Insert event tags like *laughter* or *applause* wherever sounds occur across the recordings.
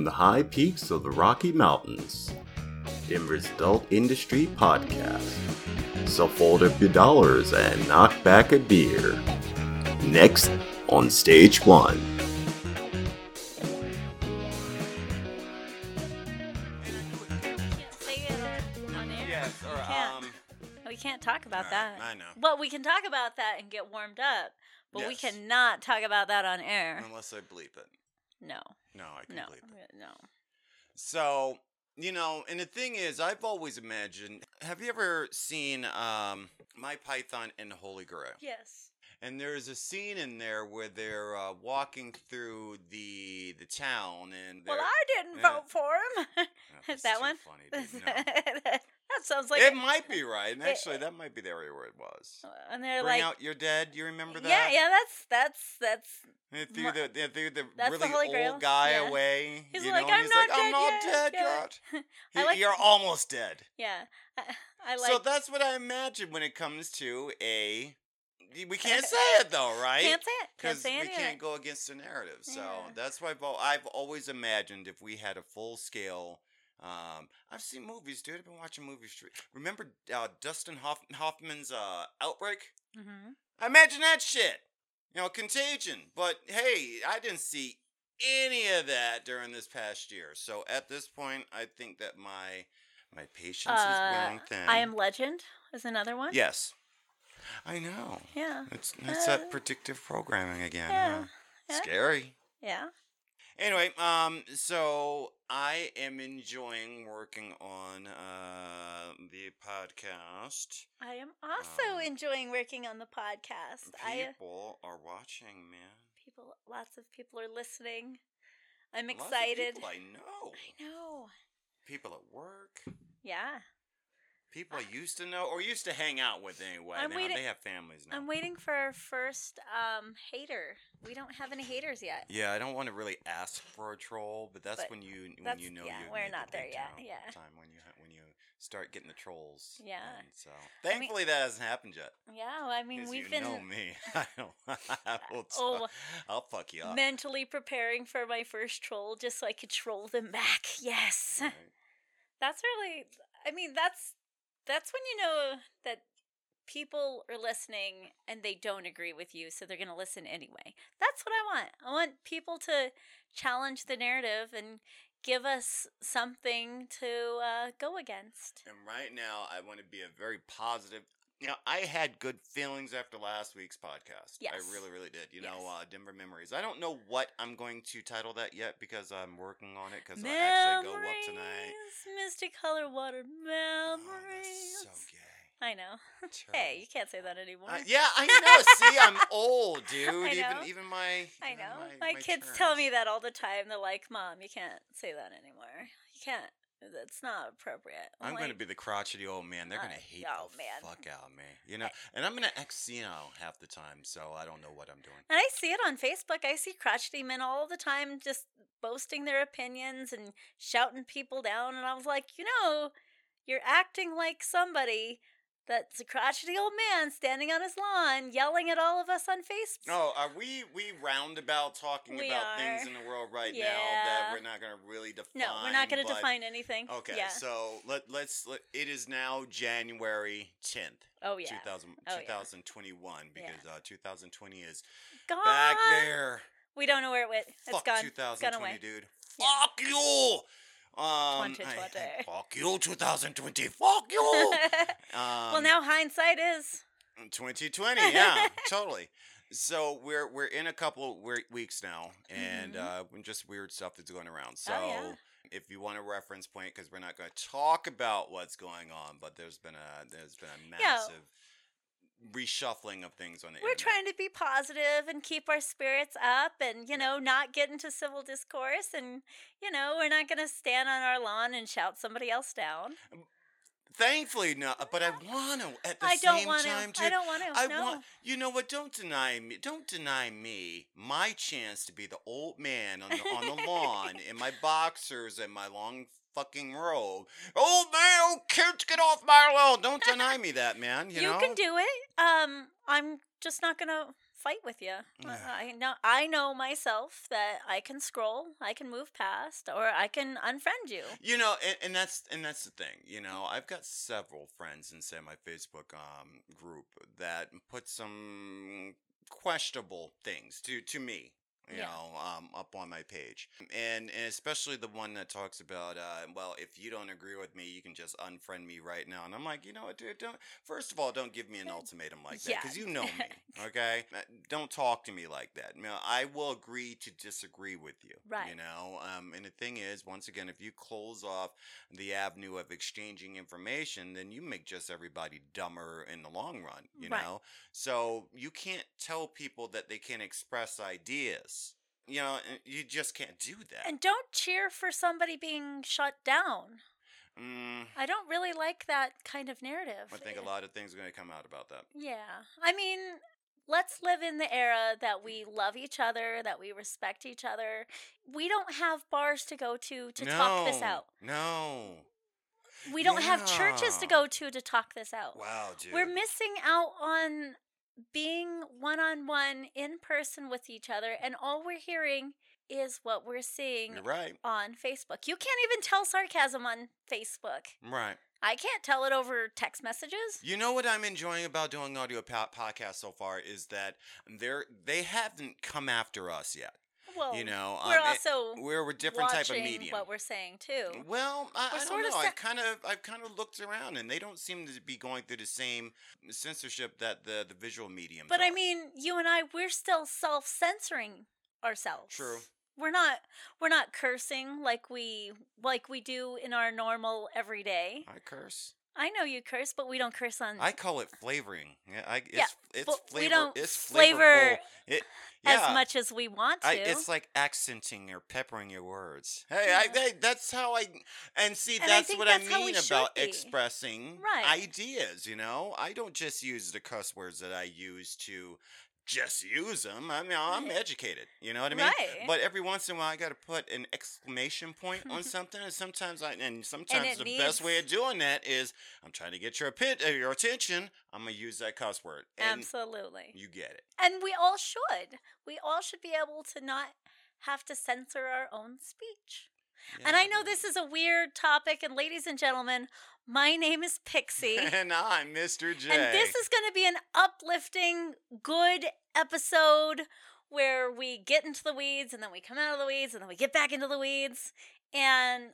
from the high peaks of the Rocky Mountains. Denver's adult industry podcast. So fold up your dollars and knock back a beer. Next on stage one. Say it on air. Yes, or We can't. um, we can't talk about right, that. I know. Well, we can talk about that and get warmed up, but we cannot talk about that on air. unless I bleep it. No, No, I can no, bleep it. no. So you know, and the thing is, I've always imagined. Have you ever seen um, Monty Python and the Holy Grail? Yes. And there's a scene in there where they're uh, walking through the the town, and Well, I didn't vote for him. Is that's that *laughs* one? Funny. *laughs* No. That sounds like it might be right, and it- actually, that might be the area where it was. Uh, and they're Bring like, out your dead. You remember that? yeah, yeah. That's that's that's. They threw the they threw the That's the really Holy old Grail, guy yeah. away. He's you like, know, and "I'm he's not like, I'm dead not yet." dead yet. *laughs* He- like- You're almost dead. Yeah, I, I like. so that's what I imagine when it comes to a. We can't *laughs* say it though, right? can't say it. Because we can't go against the narrative. So Yeah. that's why I've, I've always imagined if we had a full scale. Um, I've seen movies, dude. I've been watching movies. Remember uh, Dustin Hoff- Hoffman's uh, Outbreak? Mhm. Imagine that shit. You know, Contagion. But hey, I didn't see any of that during this past year. So at this point, I think that my my patience is Uh, wearing thin. I am Legend is another one. Yes. I know. Yeah. It's it's Uh, that predictive programming again. yeah, huh? yeah. Scary. Yeah. Anyway, um, so I am enjoying working on uh the podcast. I am also Um, enjoying working on the podcast. I uh, People are watching, man. people, lots of people are listening. I'm Lots of excited. people I know. I know. People at work. Yeah. People I used to know or used to hang out with anyway. I'm Now waiting- They have families now. I'm waiting for our first um hater. We don't have any haters yet. yeah, I don't want to really ask for a troll, but that's But when you when that's- you know yeah, you we're not there yet, yeah. Time when you ha- when you start getting the trolls. Yeah. and so mean- thankfully that hasn't happened yet. Yeah, well, I mean, 'Cause we've you been know me. *laughs* I don't. *laughs* I *laughs* will Oh, I'll fuck you up. mentally preparing for my first troll just so I could troll them back. Yes. Right. That's really I mean, that's that's when you know that people are listening and they don't agree with you, so they're going to listen anyway. That's what I want. I want people to challenge the narrative and give us something to uh, go against. And right now, I want to be a very positive. You know, I had good feelings after last week's podcast. Yes. I really, really did. You know, uh, Denver Memories. I don't know what I'm going to title that yet because I'm working on it because I actually go up tonight. Mystic Color Water Oh, Memories. that's so gay. I know. Terrible. *laughs* Hey, you can't say that anymore. Uh, yeah, I know. See, I'm *laughs* old, dude. I even know. even my I even know. My, My, kids tell me that all the time. They're like, "Mom, you can't say that anymore. You can't. That's not appropriate." I'm going to be the crotchety old man. They're going Uh, to hate oh, the man. fuck out of me. You know, and I'm going to ex senile half the time, so I don't know what I'm doing. And I see it on Facebook. I see crotchety men all the time just boasting their opinions and shouting people down. And I was like, you know, you're acting like somebody that's a crotchety old man standing on his lawn yelling at all of us on Facebook. No, are we we roundabout talking We about things in the world right now that we're not going to really define? no, we're not going to define anything. Okay, Yeah. so let let's let, it is now January 10th, oh yeah. 2000, Oh, 2021 Yeah. because uh, 2020 is Gone. back there. We don't know where it went. It's Fuck gone. It's gone 2020, away. dude. Yeah. Fuck you. Um, I- 2020. fuck you, 2020. Fuck you. *laughs* Um, well, now hindsight is 2020 *laughs* yeah totally so we're we're in a couple of weeks now and Mhm. uh just weird stuff that's going around so Oh, yeah. if you want a reference point because we're not going to talk about what's going on but there's been a there's been a massive reshuffling of things on the we're internet. trying to be positive and keep our spirits up and you know not get into civil discourse and you know we're not going to stand on our lawn and shout somebody else down. Thankfully no uh, but i want to at the i don't same want time to too i don't want to I no. want you know what don't deny me don't deny me my chance to be the old man on the on the lawn in my boxers and my long fucking robe. Old man, oh kids get off my lawn. Don't *laughs* deny me that, man. You, you know? can do it um i'm just not going to fight with you. Yeah. I know I know myself that I can scroll, I can move past, or I can unfriend you. You know, and, and that's and that's the thing. You know, I've got several friends in say my Facebook um, group that put some questionable things to to me. You Yeah. know, um, up on my page, and and especially the one that talks about, uh, well, if you don't agree with me, you can just unfriend me right now. And I'm like, you know what, dude? Don't. First of all, don't give me an ultimatum like that Yeah. because you *laughs* know me. Okay, Uh, don't talk to me like that. You know, I will agree to disagree with you. Right. You know, um, and the thing is, once again, if you close off the avenue of exchanging information, then you make just everybody dumber in the long run. You Right. know, so you can't tell people that they can't express ideas. You know, you just can't do that. And don't cheer for somebody being shut down. mm, I don't really like that kind of narrative. I think a lot of things are going to come out about that. Yeah. I mean, let's live in the era that we love each other, that we respect each other. We don't have bars to go to to talk this out. No. We don't have churches to go to to talk this out. Wow, dude. We're missing out on being one on one in person with each other, and all we're hearing is what we're seeing You're right. on Facebook. You can't even tell sarcasm on Facebook. Right. I can't tell it over text messages. You know what I'm enjoying about doing audio po- podcasts so far is that they're they haven't come after us yet. Well, you know, we're um, it- also we're a different type of medium. what we're saying too. Well, I, I don't know. I kind of, I've kind of looked around, and they don't seem to be going through the same censorship that the the visual medium. But I mean, you and I, we're still self-censoring ourselves. True. We're not we're not cursing like we like we do in our normal everyday. I curse. I know you curse, but we don't curse on I call it flavoring. Yeah, I, it's, Yeah, it's but we don't it's flavor. It, as much as we want to. I, it's like accenting or peppering your words. Hey, I, Yeah. hey, that's how I. And see, And that's what that's I mean about expressing Right. ideas. You know, I don't just use the cuss words that I use to just use them. I mean, I'm educated. You know what I mean? Right. But every once in a while, I got to put an exclamation point on *laughs* something, and sometimes I and sometimes it the best way of doing that is I'm trying to get your uh, your attention. I'm gonna use that cuss word, and Absolutely. you get it. And we all should. We all should be able to not have to censor our own speech. and I know this is a weird topic, and ladies and gentlemen, my name is *laughs* Pixie. and I'm Mr. J. And this is going to be an uplifting, good episode where we get into the weeds and then we come out of the weeds and then we get back into the weeds. And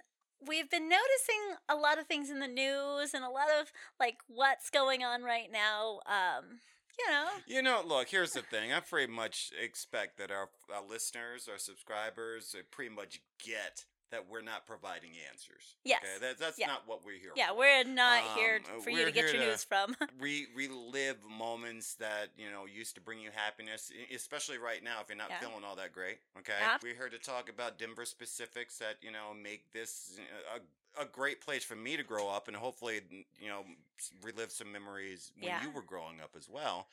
we've been noticing a lot of things in the news and a lot of like what's going on right now. Um, you know, You know, look, here's the thing. I pretty much expect that our, our listeners, our subscribers, pretty much get that we're not providing answers. Yes. Okay? That, that's Yeah. not what we're here for. yeah, for. we're not here Um, for you to get your to- news from. *laughs* Re- relive moments that, you know, used to bring you happiness, especially right now if you're not Yeah. feeling all that great. Okay. Ab- We're here to talk about Denver specifics that, you know, make this a, a great place for me to grow up and hopefully, you know, relive some memories when Yeah. you were growing up as well.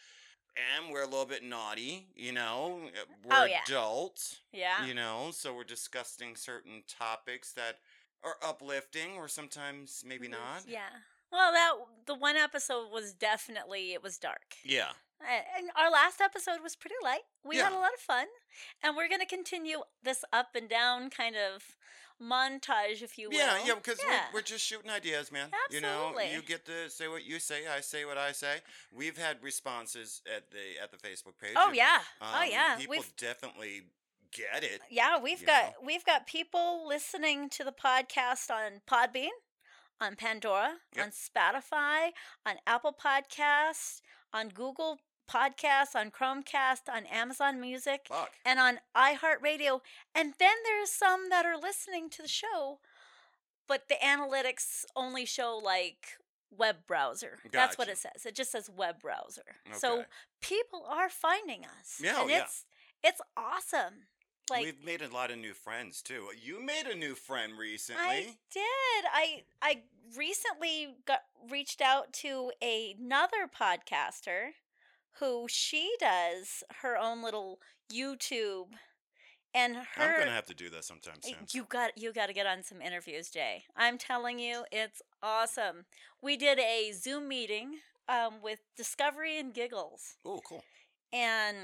And we're a little bit naughty, you know. uh, We're Oh, yeah. adults, Yeah. you know, so we're discussing certain topics that are uplifting or sometimes maybe not. Yeah. Well, that the one episode was definitely it was dark. Yeah. And our last episode was pretty light. We had a lot of fun. And we're going to continue this up and down kind of montage, if you will. Yeah, yeah, because Yeah. We're, we're just shooting ideas, man. You know, Absolutely. you get to say what you say, I say what I say. We've had responses at the at the Facebook page. Oh, yeah. oh, um, yeah. People We've definitely get it. Yeah, we've got know? we've got people listening to the podcast on Podbean, on Pandora, Yep. on Spotify, on Apple Podcasts, on Google Podcasts, on Chromecast, on Amazon Music, Fuck. and on iHeartRadio. And then there's some that are listening to the show, but the analytics only show like web browser. That's what it says. It just says web browser. So people are finding us. Yeah, oh, and oh, yeah. it's it's awesome. Like We've made a lot of new friends too. You made a new friend recently. I did. I I recently got reached out to another podcaster who she does her own little YouTube and her I'm gonna have to do that sometime soon. you got you got to get on some interviews, Jay. I'm telling you, it's awesome. We did a Zoom meeting um, with Discovery and Giggles, Oh, cool. and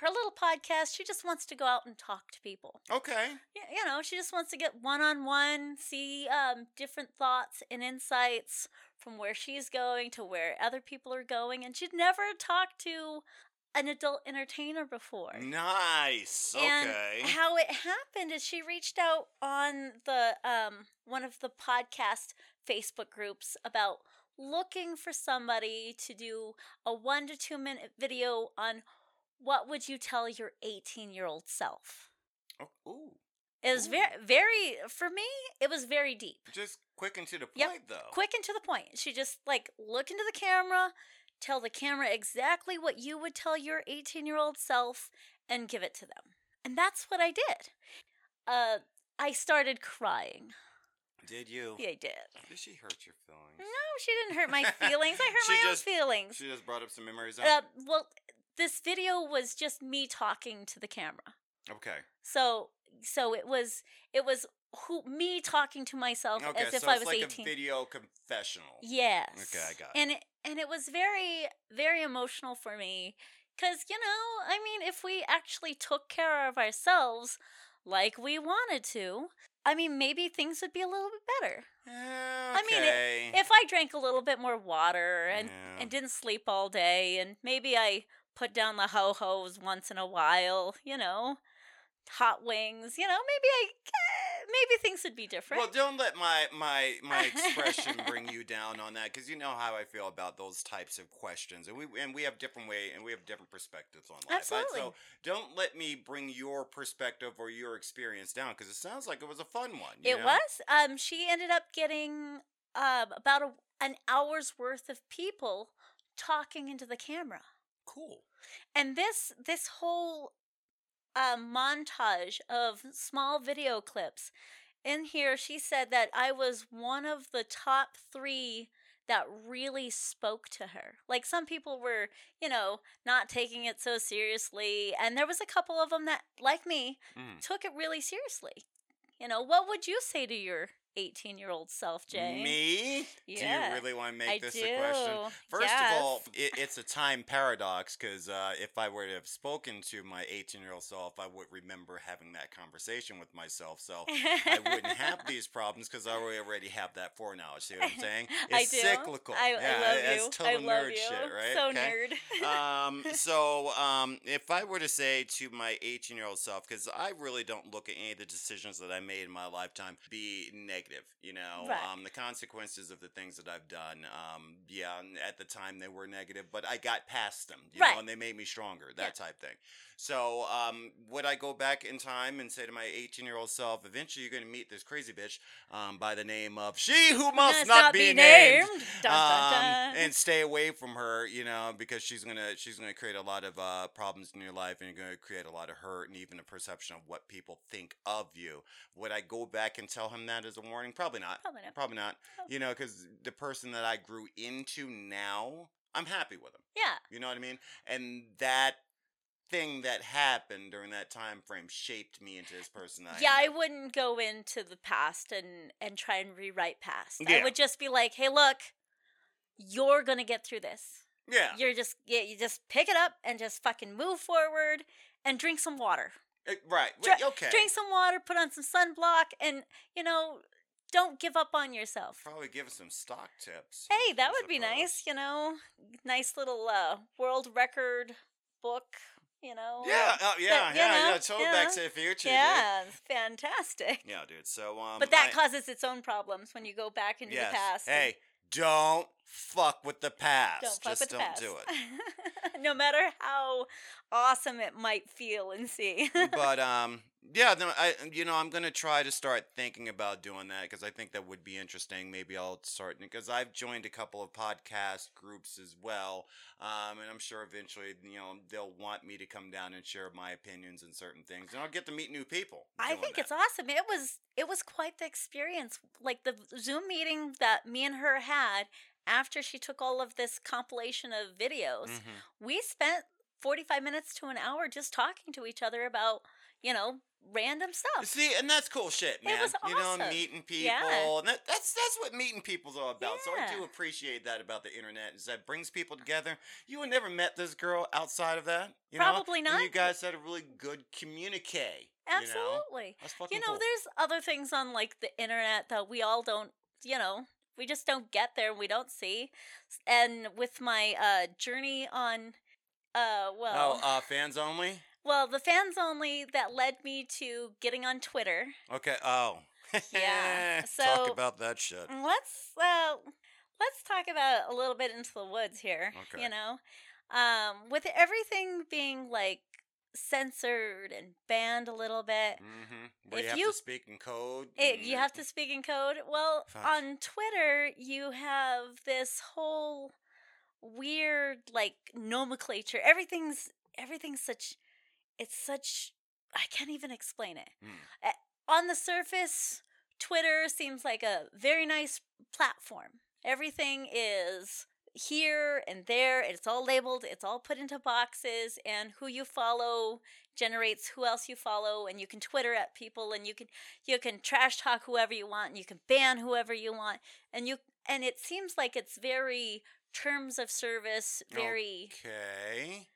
her little podcast. She just wants to go out and talk to people. Okay. You know, she just wants to get one on one, see um, different thoughts and insights from where she's going to where other people are going. And she'd never talked to an adult entertainer before. Nice. And Okay. how it happened is she reached out on the um one of the podcast Facebook groups about looking for somebody to do a 1 to 2 minute video on what would you tell your 18 year old self. Oh, ooh. It was Ooh. very very for me it was very deep. Just quick and to the point, Yep. though. Quick and to the point. She just like look into the camera, tell the camera exactly what you would tell your 18 year old self, and give it to them. And that's what I did. Uh, I started crying. Did you? Yeah, I did. Did she hurt your feelings? No, she didn't hurt my *laughs* feelings. I hurt my just- own feelings. She just brought up some memories. Uh, well, this video was just me talking to the camera. okay. So, so it was it was who me talking to myself Okay. as if so I was like 18. a video confessional. Yes. Okay, I got it. And it, and it was very very emotional for me cuz you know, I mean, if we actually took care of ourselves like we wanted to, I mean, maybe things would be a little bit better. Eh, I mean, If I drank a little bit more water and Yeah. and didn't sleep all day and maybe I put down the ho-hos once in a while, you know, hot wings, you know, maybe I eh, maybe things would be different. Well, don't let my my my expression *laughs* bring you down on that because you know how I feel about those types of questions, and we and we have different way and we have different perspectives on life. right? Absolutely. So don't let me bring your perspective or your experience down because it sounds like it was a fun one. you It know? was. Um, she ended up getting um about a, an hour's worth of people talking into the camera, cool. and this this whole um, montage of small video clips. In here, she said that I was one of the top three that really spoke to her. Like some people were, you know, not taking it so seriously, and there was a couple of them that, like me, Mm. took it really seriously. You know, what would you say to your 18 year old self, Jay? Me? Do you really want to make I this do. a question? First yes. of all, it, it's a time paradox because uh, if I were to have spoken to my 18 year old self, I would remember having that conversation with myself. So I wouldn't have *laughs* these problems because I already have that foreknowledge. See what I'm saying? *laughs* I It's do. cyclical. I, yeah, I love that's you. total I love nerd you. shit, right? So Okay? nerd. um, *laughs* so um, if I were to say to my 18 year old self, because I really don't look at any of the decisions that I made in my lifetime be negative, you know, Right. um, the consequences of the things that I've done, um, yeah, at the time they were negative, but I got past them, you Right. know, and they made me stronger, that Yeah. type thing. So um, would I go back in time and say to my 18 year old self, eventually you're going to meet this crazy bitch um, by the name of she who must not, be, named Dun, dun, um, dun. and stay away from her, you know, because she's gonna she's gonna create a lot of uh, problems in your life, and you're gonna create a lot of hurt and even a perception of what people think of you. Would I go back and tell him that as a warning? Probably not. Probably not. Probably not. Oh. You know, because the person that I grew into now, I'm happy with him. yeah. You know what I mean? And that thing that happened during that time frame shaped me into this person that Yeah, I I wouldn't go into the past and and try and rewrite past. Yeah. I would just be like, "Hey, look, you're going to get through this. yeah. You're just yeah, you just pick it up and just fucking move forward and drink some water. Uh, right. Dr- okay. Drink some water, put on some sunblock and, you know, don't give up on yourself. Probably give some stock tips. Hey, that would be nice, you know. Nice little uh, world record book, you know. Yeah, uh, yeah, you yeah, know, yeah. Total yeah. Back to the Future, dude. Yeah, fantastic. Yeah, dude. So, um, but that I- causes its own problems when you go back into yes. the past. and Hey, don't fuck with the past. don't Just don't do it. *laughs* *laughs* no matter how awesome it might feel and see. but *laughs* um, yeah, no, I you know I'm gonna try to start thinking about doing that because I think that would be interesting. Maybe I'll start because I've joined a couple of podcast groups as well, um, and I'm sure eventually you know they'll want me to come down and share my opinions and certain things, and I'll get to meet new people. I think that. it's awesome. It was it was quite the experience. Like the Zoom meeting that me and her had after she took all of this compilation of videos. Mhm. We spent 45 minutes to an hour just talking to each other about, you know, random stuff. See, and that's cool shit, It man. was You know, meeting people, Yeah. and that, that's that's what meeting people's all about. Yeah. So I do appreciate that about the internet, is that brings people together. You would never met this girl outside of that, you know? Probably And not. you guys had a really good communique. You know? Absolutely. That's fucking You know, cool. there's other things on like the internet that we all don't, you know, we just don't get there. And we don't see. And with my uh journey on, uh, well, Oh, uh, fans only. *laughs* well, the fans only that led me to getting on Twitter. Okay. Oh. Yeah, *laughs* So Talk about that shit. Let's uh, let's talk about a little bit into the woods here. Okay. You know, um, with everything being like censored and banned a little bit. Mm-hmm. If you have you- to speak in code. It, you have to speak in code. Well, Fuck. on Twitter, you have this whole weird like nomenclature. Everything's everything's such it's such I can't even explain it. Mm. Uh, on the surface, Twitter seems like a very nice platform. Everything is here and there. It's all labeled, it's all put into boxes, and who you follow generates who else you follow and you can twitter at people and you can you can trash talk whoever you want and you can ban whoever you want and you and it seems like it's very terms of service very Okay.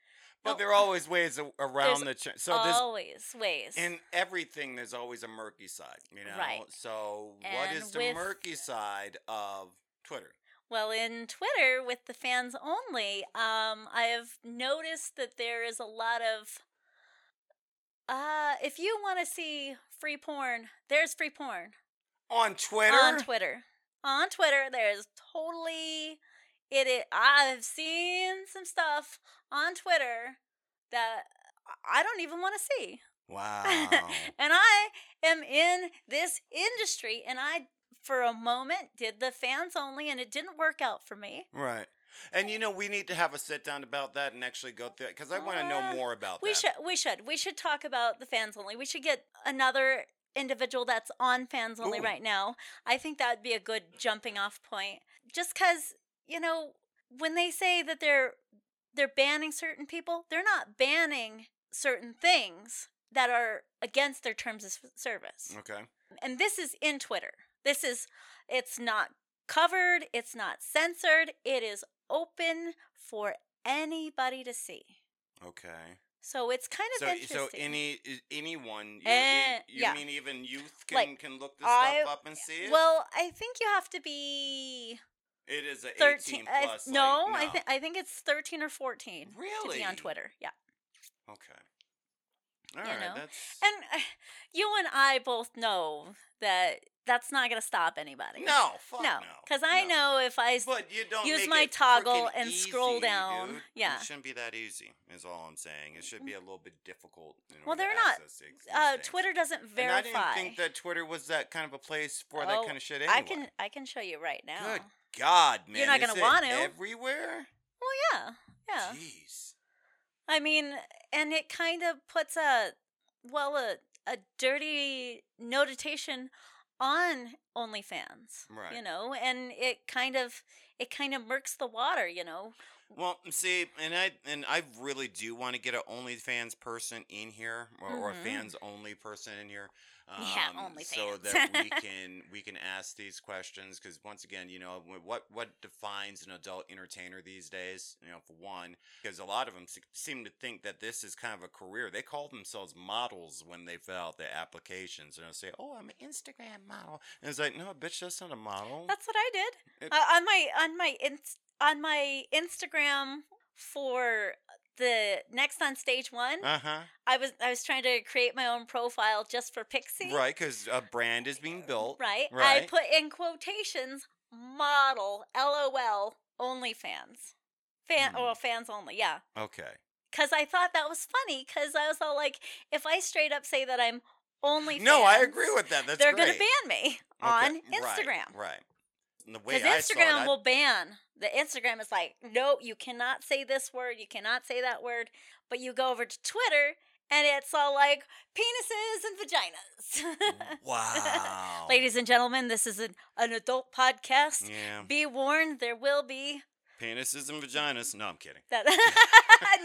But No, there are *laughs* always ways around the. Ch- so there's always ways in everything. There's always a murky side, you know. Right. So what And is the murky side of Twitter? Well, in Twitter with the fans only, um, I have noticed that there is a lot of. Uh, if you want to see free porn, there's free porn On Twitter. on Twitter. On Twitter, there's totally it. i I've seen some stuff on Twitter that I don't even want to see. *laughs* Wow. and I am in this industry, and I, for a moment, did the fans only, and it didn't work out for me. right. And you know we need to have a sit down about that and actually go through it because I want to know Uh, more about We that. should, we should, we should talk about the fans only. We should get another individual that's on fans only Ooh. right now. I think that would be a good jumping off point. Just because you know when they say that they're they're banning certain people, they're not banning certain things that are against their terms of service. Okay. and this is in Twitter. This is it's not covered, it's not censored, it is open for anybody to see. Okay. So it's kind of So interesting. so any anyone you, Eh, you yeah. mean even youth can Like, can look this I- stuff up and see it? well, I think you have to be it is a 13 18 I- plus. like, no, I think I think it's 13 or 14 Really? to be on Twitter. Yeah. Okay. All You right. know? That's And uh, you and I both know that that's not going to stop anybody. no. Fuck No, no. because I no. know if I But you don't use my toggle and scroll down. dude. Yeah. It shouldn't be that easy. Is all I'm saying. It should be a little bit difficult. In Well, they're not. access these- these uh. Twitter doesn't And verify. I didn't think that Twitter was that kind of a place for that Oh, kind of shit. Anyway. I can I can show you right now. Good God, man! You're not gonna want to. everywhere. Well, yeah, yeah. Jeez. I mean, and it kind of puts a well a a dirty notation on OnlyFans. Right. You know, and it kind of it kind of murks the water. You know. Well, see, and I and I really do want to get an OnlyFans person in here, or, or a Mhm. fans only person in here. Yeah, um, OnlyFans. So that we *laughs* can we can ask these questions because once again, you know, what what defines an adult entertainer these days? You know, for one, because a lot of them seem to think that this is kind of a career. They call themselves models when they fill out their applications, and they'll say, "Oh, I'm an Instagram model," and it's like, "No, bitch, that's not a model." That's what I did It- uh, on my on my ins- on my Instagram for the next on stage one. uh huh. I was I was trying to create my own profile just for Pixie. Right, because a brand is being built. Right. I put in quotations model LOL OnlyFans. Fan Hmm. or fans only, yeah. Okay. Cuz I thought that was funny cuz I was all like if I straight up say that I'm only No, I agree with that. That's They're going to ban me Okay, on right, Instagram. Right. And the way Because I saw it, Instagram will ban. The Instagram is like, no, you cannot say this word, you cannot say that word. But you go over to Twitter and it's all like penises and vaginas. *laughs* Wow. Ladies and gentlemen, this is an, an adult podcast. Yeah. Be warned, there will be Penises and vaginas. No, I'm kidding. *laughs*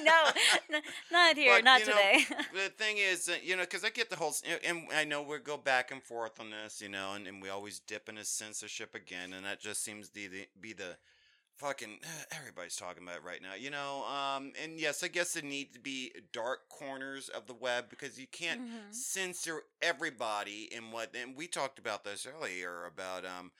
No, n- not here, But, not you know, today. *laughs* the thing is, uh, you know, because I get the whole, and I know we go back and forth on this, you know, and, and we always dip into censorship again, and that just seems to the, be the fucking *sighs* everybody's talking about it right now, you know. Um, and yes, I guess there need to be dark corners of the web because you can't Mhm. censor everybody in what. And we talked about this earlier about um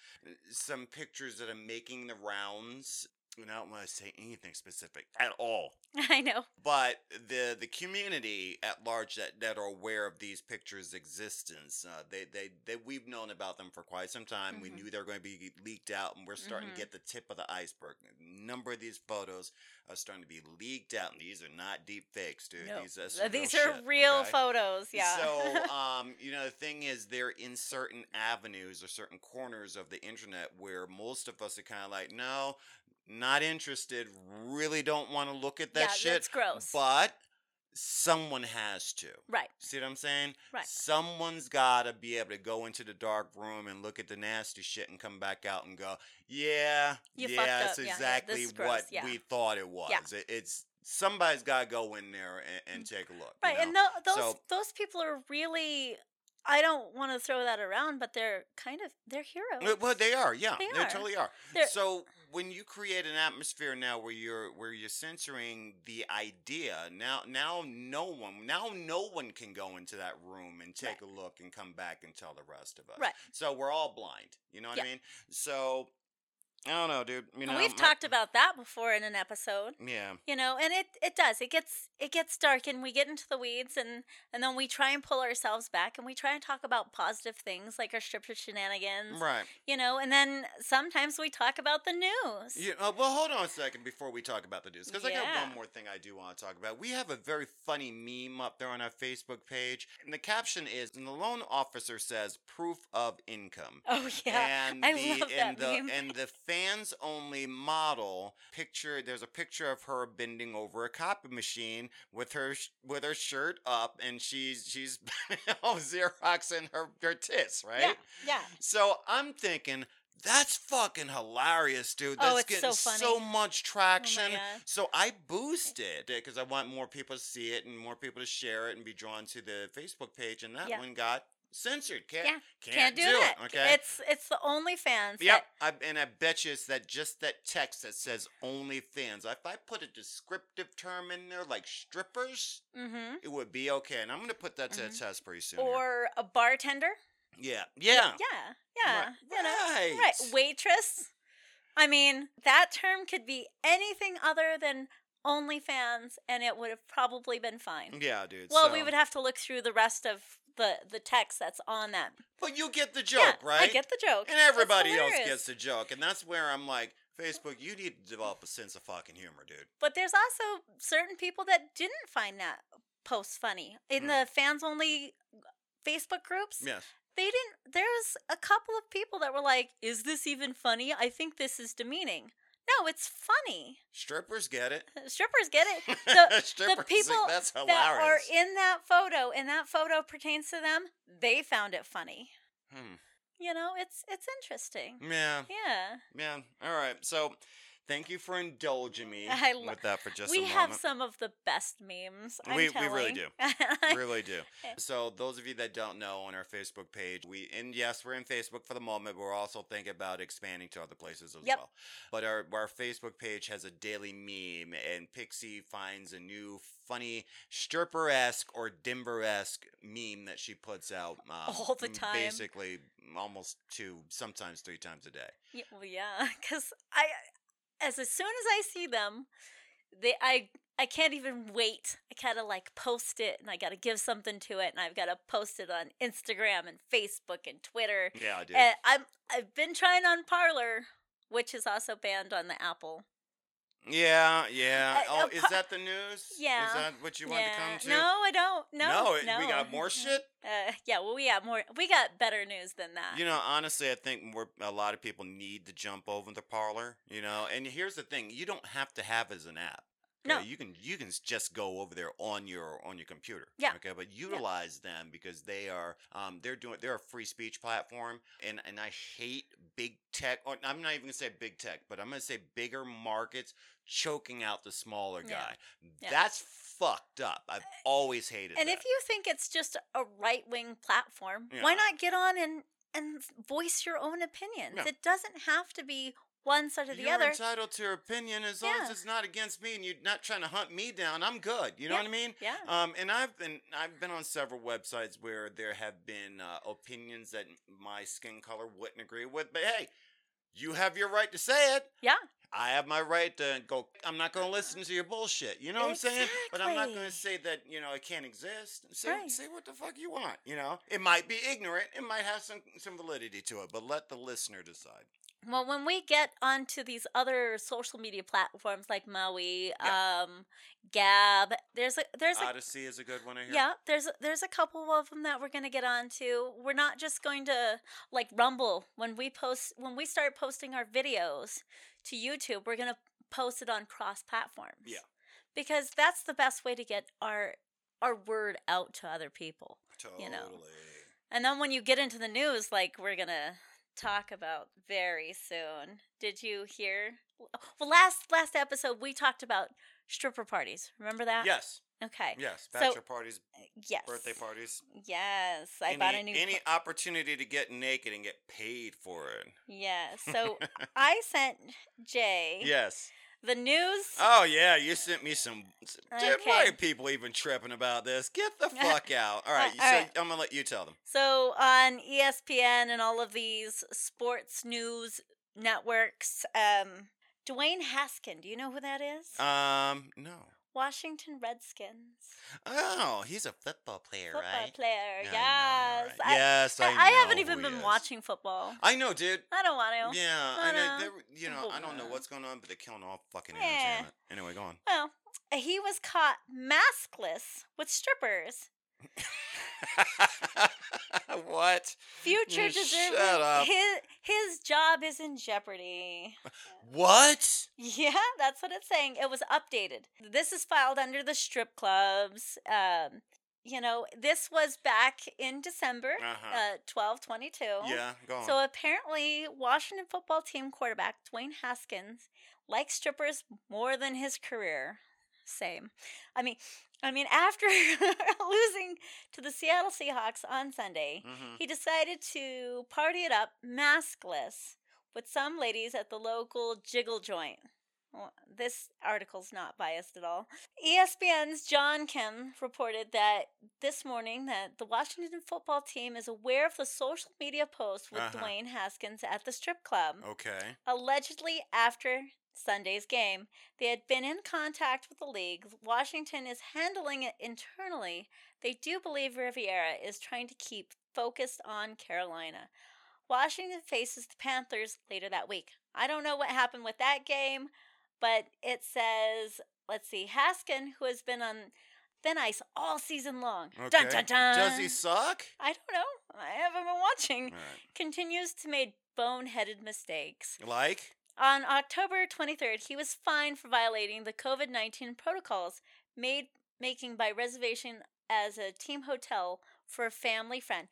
some pictures that are making the rounds. And I don't want to say anything specific at all *laughs* I know. but the the community at large that, that are aware of these pictures' existence, uh, they, they they we've known about them for quite some time. We Mhm. knew they were going to be leaked out, and we're starting Mhm. to get the tip of the iceberg. A number of these photos are starting to be leaked out, and these are not deep fakes, dude. No. These, are These real are shit, real okay? photos. Yeah. So, *laughs* um, you know, the thing is, they're in certain avenues or certain corners of the internet where most of us are kind of like, no, not interested. Really don't want to look at that yeah, shit. that's gross. But someone has to. right. See what I'm saying? Right. Someone's got to be able to go into the dark room and look at the nasty shit and come back out and go, yeah, You yeah, up. it's Yeah, yeah, exactly this is gross. what we thought it was. It, it's somebody's got to go in there and, and mm, take a look. you Right, and know? those So- those people are really. I don't want to throw that around, but they're kind of they're heroes. Well, they are, yeah, They they, are. totally are. They're- so when you create an atmosphere now where you're where you're censoring the idea, now now no one now no one can go into that room and take a look and come back and tell the rest of us. Right. So we're all blind. You know what Yeah. I mean? So I don't know, dude. You know, we've my- talked about that before in an episode. Yeah. You know, and it it does. It gets it gets dark and we get into the weeds and and then we try and pull ourselves back and we try and talk about positive things like our stripper shenanigans. Right. You know, and then sometimes we talk about the news. Yeah, uh, well, hold on a second before we talk about the news, because I got Yeah. one more thing I do want to talk about. We have a very funny meme up there on our Facebook page, and the caption is, "And the loan officer says proof of income." Oh yeah. and I the love and that the meme. and the fans only model picture. There's a picture of her bending over a copy machine with her sh- with her shirt up, and she's she's *laughs* oh xeroxing her her tits, right? Yeah. Yeah. So I'm thinking that's fucking hilarious, dude. Oh, it's getting so so much Oh traction. God. so I boosted it because I want more people to see it and more people to share it and be drawn to the Facebook page. And that Yeah. one got censored. Can't Yeah, can't, Can't do, do it. Okay. It's it's the only fans. Yep, I, and I bet you it's that just that text that says OnlyFans. If I put a descriptive term in there like strippers, mm-hmm. it would be okay. And I'm gonna put that to Mhm. the test pretty soon. here. Or a bartender. yeah, yeah, Yeah. Yeah. Right. You know. Right. Right. Waitress. I mean, that term could be anything other than OnlyFans, and it would have probably been fine. yeah, dude. Well, we would have to look through the rest of the the text that's on that. But you get the joke, yeah, right? I get the joke. And everybody else gets the joke, and that's where I'm like, Facebook, you need to develop a sense of fucking humor, dude. But there's also certain people that didn't find that post funny in Hmm. the fans only Facebook groups. Yes. They didn't. There's a couple of people that were like, "Is this even funny? I think this is demeaning." No, it's funny. Strippers get it. *laughs* Strippers get it. *laughs* The, Strippers, the people that's that are in that photo and that photo pertains to them, they found it funny. Hmm. You know, it's it's interesting. Yeah, Yeah. yeah. All right. So, thank you for indulging me I lo- with that for just we a moment. We have some of the best memes. I'm We- we really telling. *laughs* really do. So those of you that don't know on our Facebook page, we and yes, we're in Facebook for the moment, but we're also thinking about expanding to other places as Yep. well. But our our Facebook page has a daily meme, and Pixie finds a new funny stripper esque or Denver esque meme that she puts out um, All the time. basically almost two, sometimes three times a day. Yeah, well, yeah, because I, as as soon as I see them, they I I can't even wait. I gotta like post it, and I gotta give something to it, and I've gotta post it on Instagram and Facebook and Twitter. Yeah, I did. And I'm I've been trying on Parler, which is also banned on the Apple. Yeah, yeah. Uh, oh, is that the news? Yeah. Is that what you want yeah. to come to? No, I don't. No, it- we got more shit. Uh, yeah, well, we got more. We got better news than that. You know, honestly, I think more a lot of people need to jump over the Parler. You know, and here's the thing: you don't have to have as an app. No. you can you can just go over there on your on your computer. Yeah. Okay, but utilize them because they are um they're doing they're a free speech platform, and and I hate big tech. Or I'm not even gonna say big tech, but I'm gonna say bigger markets choking out the smaller guy. Yeah. That's fucked up. I've always hated And that. if you think it's just a right wing platform, why not get on and and voice your own opinions? Yeah. It doesn't have to be one side or the other. You're entitled to your opinion as long as it's not against me and you're not trying to hunt me down. I'm good. You know Yeah. what I mean? Yeah. Um, and I've been I've been on several websites where there have been uh, opinions that my skin color wouldn't agree with, but hey, you have your right to say it. Yeah. I have my right to go. I'm not going to listen to your bullshit. You know what I'm saying? But I'm not going to say that you know it can't exist. Say Right. say what the fuck you want. You know, it might be ignorant. It might have some some validity to it, but let the listener decide. Well, when we get onto these other social media platforms like MeWe, um, Gab, there's a there's a Odysee is a good one. I hear. yeah, there's a- there's a couple of them that we're gonna get onto. We're not just going to like Rumble when we post when we start posting our videos to YouTube. We're gonna post it on cross platforms. Yeah. because that's the best way to get our our word out to other people. Totally. you know. And then when you get into the news, like we're gonna talk about very soon. Did you hear? Well, last last episode we talked about stripper parties. Remember that? Yes. Okay. Yes. So- Bachelor parties, eh, Yes. birthday parties. Yes, I any, bought a new. any opportunity to get naked and get paid for it. Yes. So *laughs* I sent Jay yes. The news. Oh yeah, you sent me some. Dude, why are people even tripping about this? Get the *laughs* fuck out! All right, all so right. I'm gonna let you tell them. So on ESPN and all of these sports news networks, um, Dwayne Haskin. Do you know who that is? Um, no. Washington Redskins Oh, he's a football player, football right? Football player. I yes. right. yes, I, I, haven't even been is. watching football. I know, dude. I don't want to. Yeah, I I know. know. You know, I don't know what's going on, but they're killing all fucking Yeah. entertainment. Anyway, go on. Well, he was caught maskless with strippers. *laughs* *laughs* what? Future Mm, shut up. His his job is in jeopardy. What? Yeah, that's what it's saying. It was updated. This is filed under the strip clubs. Um, you know, this was back in December, Uh-huh. uh, twelve twenty two. Yeah, go on. So apparently, Washington football team quarterback Dwayne Haskins likes strippers more than his career. Same. I mean, I mean, after *laughs* losing to the Seattle Seahawks on Sunday, Mhm. he decided to party it up maskless with some ladies at the local jiggle joint. Well, This article's not biased at all. ESPN's John Keim reported that this morning that the Washington football team is aware of the social media post with Uh-huh. Dwayne Haskins at the strip club. Okay. Allegedly, after Sunday's game, they had been in contact with the league. Washington is handling it internally. They do believe Rivera is trying to keep focused on Carolina. Washington faces the Panthers later that week. I don't know what happened with that game, but it says, let's see, Haskin, who has been on thin ice all season long. Okay. Dun, dun, dun. Does he suck? I don't know. I haven't been watching. Right. Continues to make boneheaded mistakes. Like? On October 23rd, he was fined for violating the COVID 19 protocols made making by reservation as a team hotel for a family friend.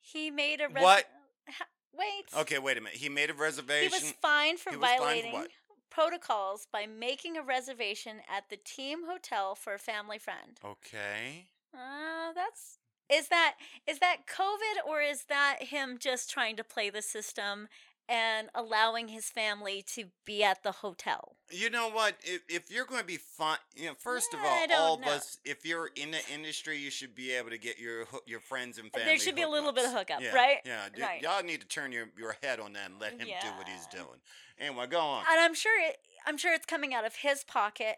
He made a res- What? Ha- Wait. Okay, wait a minute. He made a He reservation. was fined for he was fined for violating what? protocols by making a reservation at the team hotel for a family friend. okay. Uh, that's is that is that COVID or is that him just trying to play the system and allowing his family to be at the hotel? You know what? If, if you're going to be fun, you know, first of I all, all of us, if you're in the industry, you should be able to get your your friends and family. There should be a little bit of hookup, yeah, right? Yeah, Right. y'all need to turn your, your head on that and let him do what he's Yeah. doing. Anyway, go on. And I'm sure it, I'm sure it's coming out of his pocket.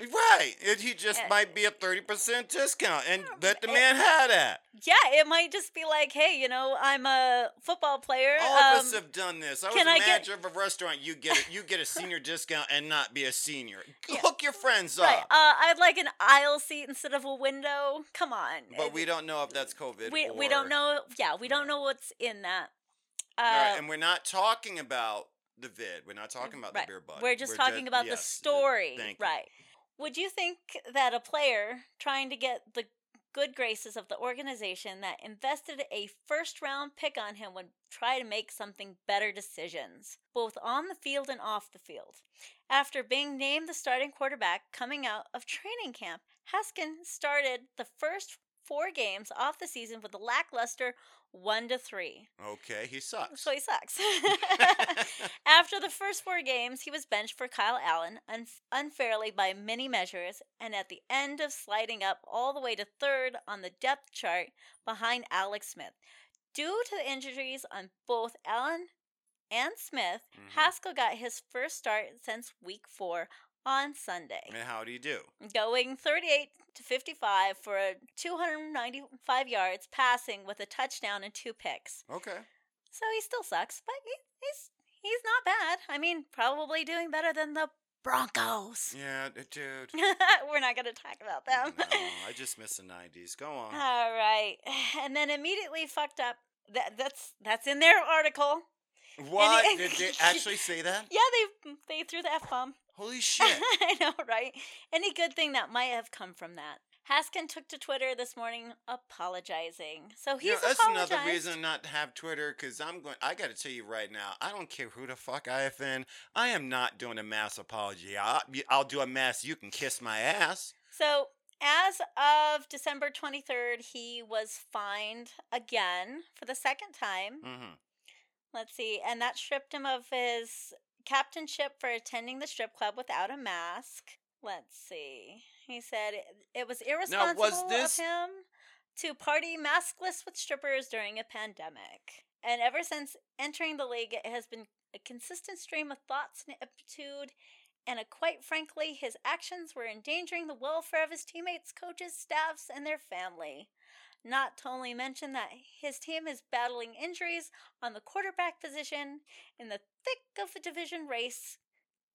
Right, it, he just might be a thirty percent discount, and let the man have that. Yeah, it might just be like, hey, you know, I'm a football player. All of us um, have done this. I was can a I get- manager of a restaurant. You get it. You get a senior discount and not be a senior. Yeah. Hook your friends right. up. Uh, I'd like an aisle seat instead of a window. Come on. but we don't know if that's COVID. we we don't know. Yeah, we don't know what's in that. Uh, All right, and we're not talking about the vid. We're not talking about right. the beer bud. We're just talking about the yes, story. thank you. Would you think that a player trying to get the good graces of the organization that invested a first round pick on him would try to make something better decisions, both on the field and off the field? After being named the starting quarterback coming out of training camp, Haskins started the first four games off the season with a lackluster one to three. Okay, he sucks. So he sucks. *laughs* *laughs* After the first four games, he was benched for Kyle Allen un- unfairly by many measures, and at the end of sliding up all the way to third on the depth chart behind Alex Smith. Due to the injuries on both Allen and Smith, Mhm. Haskell got his first start since week four on Sunday and how do you do? going 38 to 55 for 295 yards passing with a touchdown and two picks. Okay. So he still sucks, but he, he's he's not bad. I mean, probably doing better than the Broncos. Yeah, dude. *laughs* We're not going to talk about them. no, I *laughs* just miss the '90s. Go on. All right. *sighs* And then immediately fucked up. That, that's that's in their article. What he- did they *laughs* actually say that? Yeah, they they threw the f bomb. Holy *laughs* shit! I know, right? Any good thing that might have come from that. Haskin took to Twitter this morning apologizing. So he's you know, that's apologized. another reason not to have Twitter because I'm going. I got to tell you right now, I don't care who the fuck I offend. I am not doing a mass apology. I'll, I'll do a mass. You can kiss my ass. So as of December 23rd, he was fined again for the second time. hmm Let's see, and that stripped him of his captainship for attending the strip club without a mask. Let's see. He said it, it was irresponsible this- of him to party maskless with strippers during a pandemic. And ever since entering the league, it has been a consistent stream of thoughts and aptitude. And uh, quite frankly, his actions were endangering the welfare of his teammates, coaches, staffs, and their family. Not to only mention that his team is battling injuries on the quarterback position in the thick of the division race,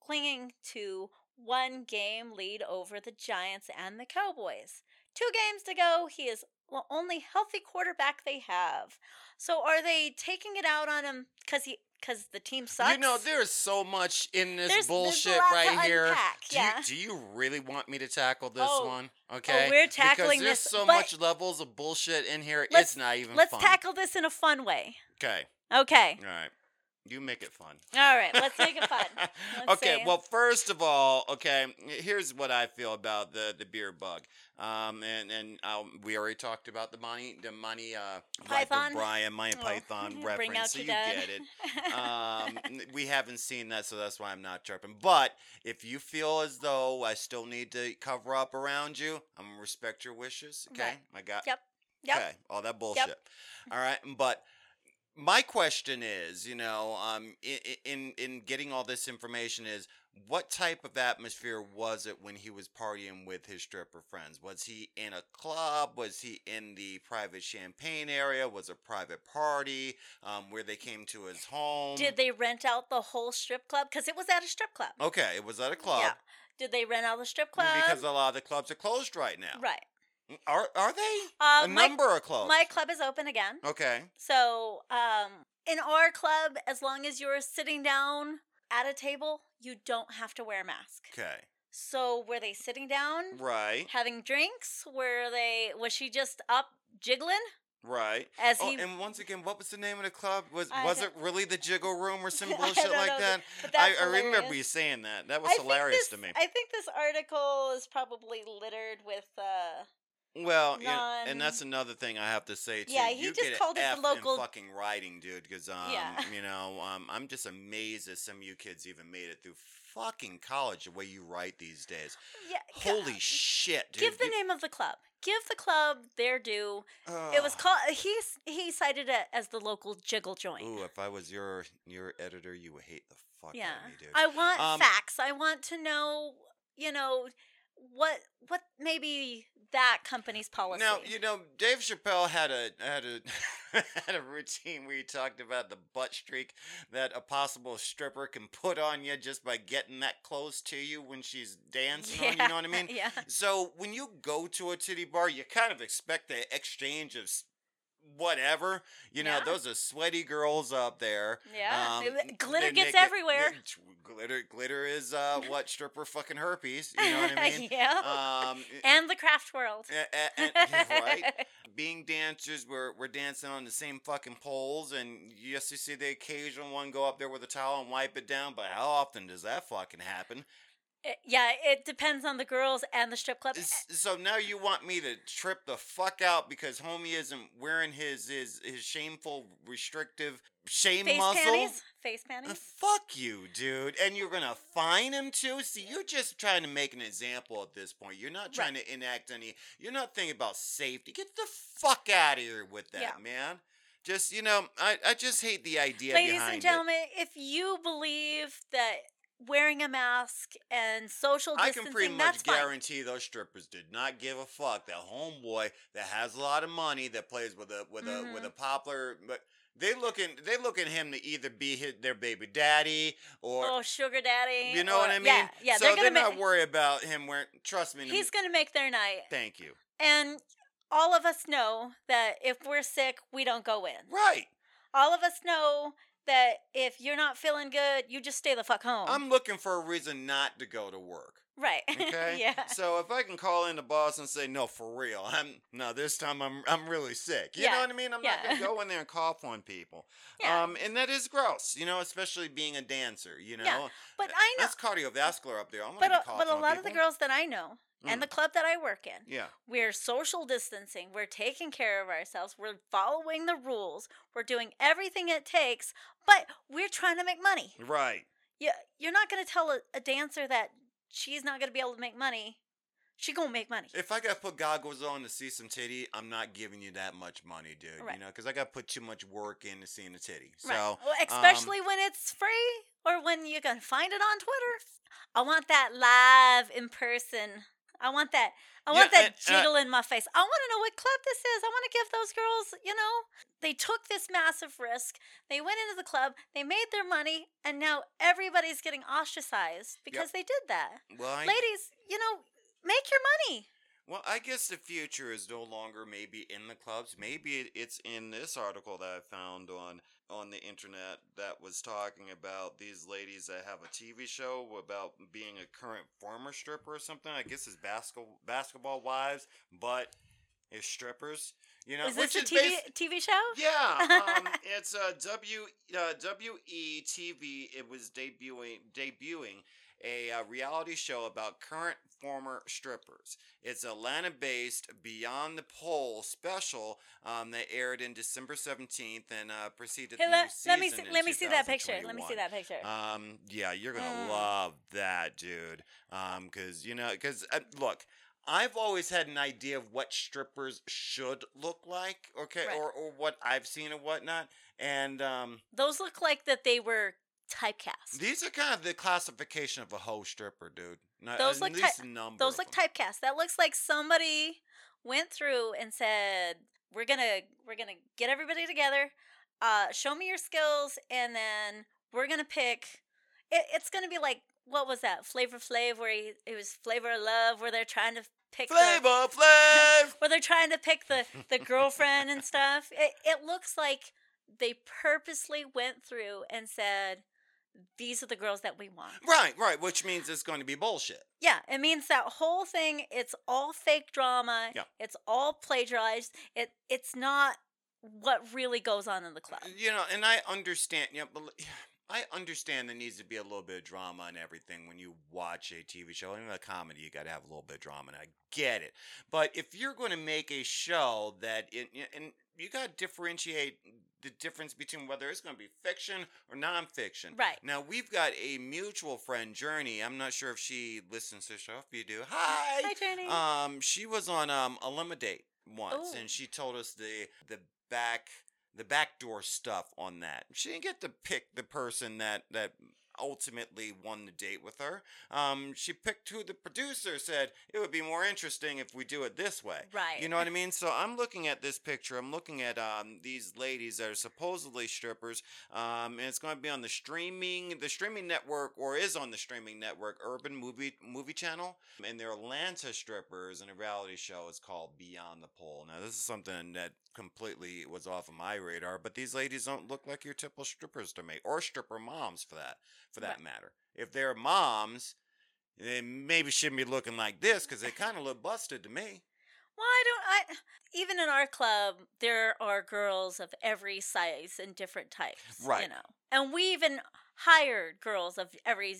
clinging to one game lead over the Giants and the Cowboys. Two games to go. He is the only healthy quarterback they have. So are they taking it out on him because he because the team sucks? You know, there's so much in this There's- there's bullshit to right here. unpack, do, yeah. you, do you really want me to tackle this Oh. one? Oh, okay, we're tackling because there's this, so much levels of bullshit in here. It's not even. Let's fun. tackle this in a fun way. Okay, Okay. all right. You make it fun. All right. Let's make it fun. *laughs* Let's okay, see. well, first of all, okay, here's what I feel about the the beer bug. Um, and and um, we already talked about the money, the money, uh, Python? Brian, Monty Oh, *laughs* Python Bring reference, out so you dad. get it. *laughs* Um, we haven't seen that, so that's why I'm not chirping. But if you feel as though I still need to cover up around you, I'm gonna respect your wishes. Okay, Right. I got. Yep. Yep. Okay, all that bullshit. Yep. All right, but my question is, you know, um, i- i- in in getting all this information is, what type of atmosphere was it when he was partying with his stripper friends? Was he in a club? Was he in the private champagne area? Was a private party um, where they came to his home? Did they rent out the whole strip club? Because it was at a strip club. Okay, it was at a club Yeah. Did they rent out the strip club? because a lot of the clubs are closed right now. right. Are are they? Uh, a my, number of clubs. my club is open again. okay. So, um, in our club, as long as you're sitting down at a table, you don't have to wear a mask. Okay. So, were they sitting down Right. having drinks? Were they? Was she just up jiggling Right. as Oh, he? and once again, what was the name of the club? Was I was it really the Jiggle Room or *laughs* some bullshit like know, that? I, I remember you saying that. That was I hilarious this- to me. I think this article is probably littered with. uh well, you know, and that's another thing I have to say too. Yeah, he you just called it the local- fucking writing, dude. Because um, Yeah. you know, um, I'm just amazed that some of you kids even made it through fucking college the way you write these days. Yeah. Holy God. shit, dude! Give the You- name of the club. Give the club their due. It was called. He he cited it as the local jiggle joint. Ooh, if I was your your editor, you would hate the fuck yeah, out of me, dude. I want Um, facts. I want to know. You know what what maybe that company's policy. Now you know Dave Chappelle had a had a *laughs* had a routine where he talked about the butt streak that a possible stripper can put on you just by getting that close to you when she's dancing on you. Know what I *laughs* mean? yeah. So when you go to a titty bar, you kind of expect the exchange of whatever. You know, Yeah. those are sweaty girls up there. Yeah. Um, glitter gets everywhere. glitter, glitter is uh, *laughs* what stripper fucking herpes. You know what I *laughs* mean? yeah. Um, and the craft world. a- a- *laughs* and- right? Being dancers, we're we're dancing on the same fucking poles, and yes, you see the occasional one go up there with a towel and wipe it down. But how often does that fucking happen? It- yeah, it depends on the girls and the strip club. So now you want me to trip the fuck out because homie isn't wearing his his his shameful, restrictive shame Face muscle? panties. Face Uh, panties. fuck you, dude. And you're gonna fine him too? See, you're just trying to make an example at this point. You're not trying to enact any you're not thinking about safety. Get the fuck out of here with that, Yeah. man. Just you know, I, I just hate the idea Ladies and gentlemen, if you believe that wearing a mask and social it. I can pretty much fine. guarantee those strippers did not give a fuck. That homeboy that has a lot of money that plays with a with a with a mm-hmm. poplar, but they looking they look at him to either be his, their baby daddy or oh, sugar daddy. You know what I mean? Yeah, yeah. So they're they're, not worried about him wearing. Trust me. He's gonna make their night, Thank you. and all of us know that if we're sick, we don't go in. Right. All of us know that if you're not feeling good, you just stay the fuck home. I'm looking for a reason not to go to work. right. *laughs* Okay. yeah. So if I can call in the boss and say, "No, for real, I'm no. This time I'm I'm really sick." You know what I mean? I'm not gonna *laughs* go in there and cough on people. Yeah. Um, and that is gross. You know, especially being a dancer. You know. Yeah, But I know. That's cardiovascular up there. I'm But gonna a, be coughing but a lot of the girls that I know and Mm. the club that I work in, Yeah. we're social distancing. We're taking care of ourselves. We're following the rules. We're doing everything it takes, but we're trying to make money. Right. You, you're not going to tell a, a dancer that she's not going to be able to make money. She going to make money. If I got to put goggles on to see some titty, I'm not giving you that much money, dude. Right. You know, because I got to put too much work into seeing a titty. So, right. Well, um, especially when it's free or when you can find it on Twitter. I want that live in person. I want that. I want Yeah, that and- jiggle in my face. I want to know what club this is. I want to give those girls, you know, they took this massive risk. They went into the club, they made their money, and now everybody's getting ostracized because they did that. well, I, Ladies, you know, make your money. Well, I guess the future is no longer maybe in the clubs. Maybe it's in this article that I found on on the internet that was talking about these ladies that have a TV show about being a current former stripper or something. I guess it's basketball basketball wives, but it's strippers. You know, is this a which TV TV show? yeah, *laughs* um, it's a W uh, WETV. It was debuting debuting a uh, reality show about current former strippers. It's Atlanta-based Beyond the Pole special um, that aired in December seventeenth and uh, preceded Hey, the let, let me see, let me see that picture. Let me see that picture. Um, yeah, you're gonna Mm. love that, dude. Um, cause you know, cause uh, look, I've always had an idea of what strippers should look like, okay, Right. or or what I've seen and whatnot, and um, Those look like that they were typecast. these are kind of the classification of a hoe stripper, dude. Not, Those look ty- least a number. Those look typecast. That looks like somebody went through and said, "We're gonna we're gonna get everybody together. Uh, show me your skills, and then we're gonna pick. It, it's gonna be like what was that Flavor Flav where he, it was Flavor of Love where they're trying to pick the, Flavor *laughs* Flav. where they're trying to pick the the girlfriend and *laughs* stuff. It it looks like they purposely went through and said." These are the girls that we want. Right, right, which means it's going to be bullshit. Yeah, it means that whole thing. It's all fake drama. Yeah. It's all plagiarized. It it's not what really goes on in the club. You know, and I understand. You know, but *sighs* I understand there needs to be a little bit of drama and everything when you watch a TV show. Even a comedy, you got to have a little bit of drama, and I get it. But if you're going to make a show that, it, and you got to differentiate the difference between whether it's going to be fiction or nonfiction. Right. Now we've got a mutual friend, Journey. I'm not sure if she listens to the show. If you do, hi. Hi, Jenny. Um, she was on um Eliminidate once, Ooh. and she told us the the back the backdoor stuff on that. She didn't get to pick the person that that ultimately won the date with her. Um, she picked who the producer said it would be more interesting if we do it this way. Right. You know what I *laughs* mean? So I'm looking at this picture. I'm looking at um, these ladies that are supposedly strippers, um, and it's going to be on the streaming, the streaming network, or is on the streaming network, Urban Movie Movie Channel, and they're Atlanta strippers, and a reality show is called Beyond the Pole. Now this is something that completely was off of my radar, but these ladies don't look like your typical strippers to me, or stripper moms for that for that Right. matter. If they're moms. They maybe shouldn't be looking like this because they kind of look busted to me. Well, I don't. I even in our club, there are girls of every size and different types. Right. You know, and we even hired girls of every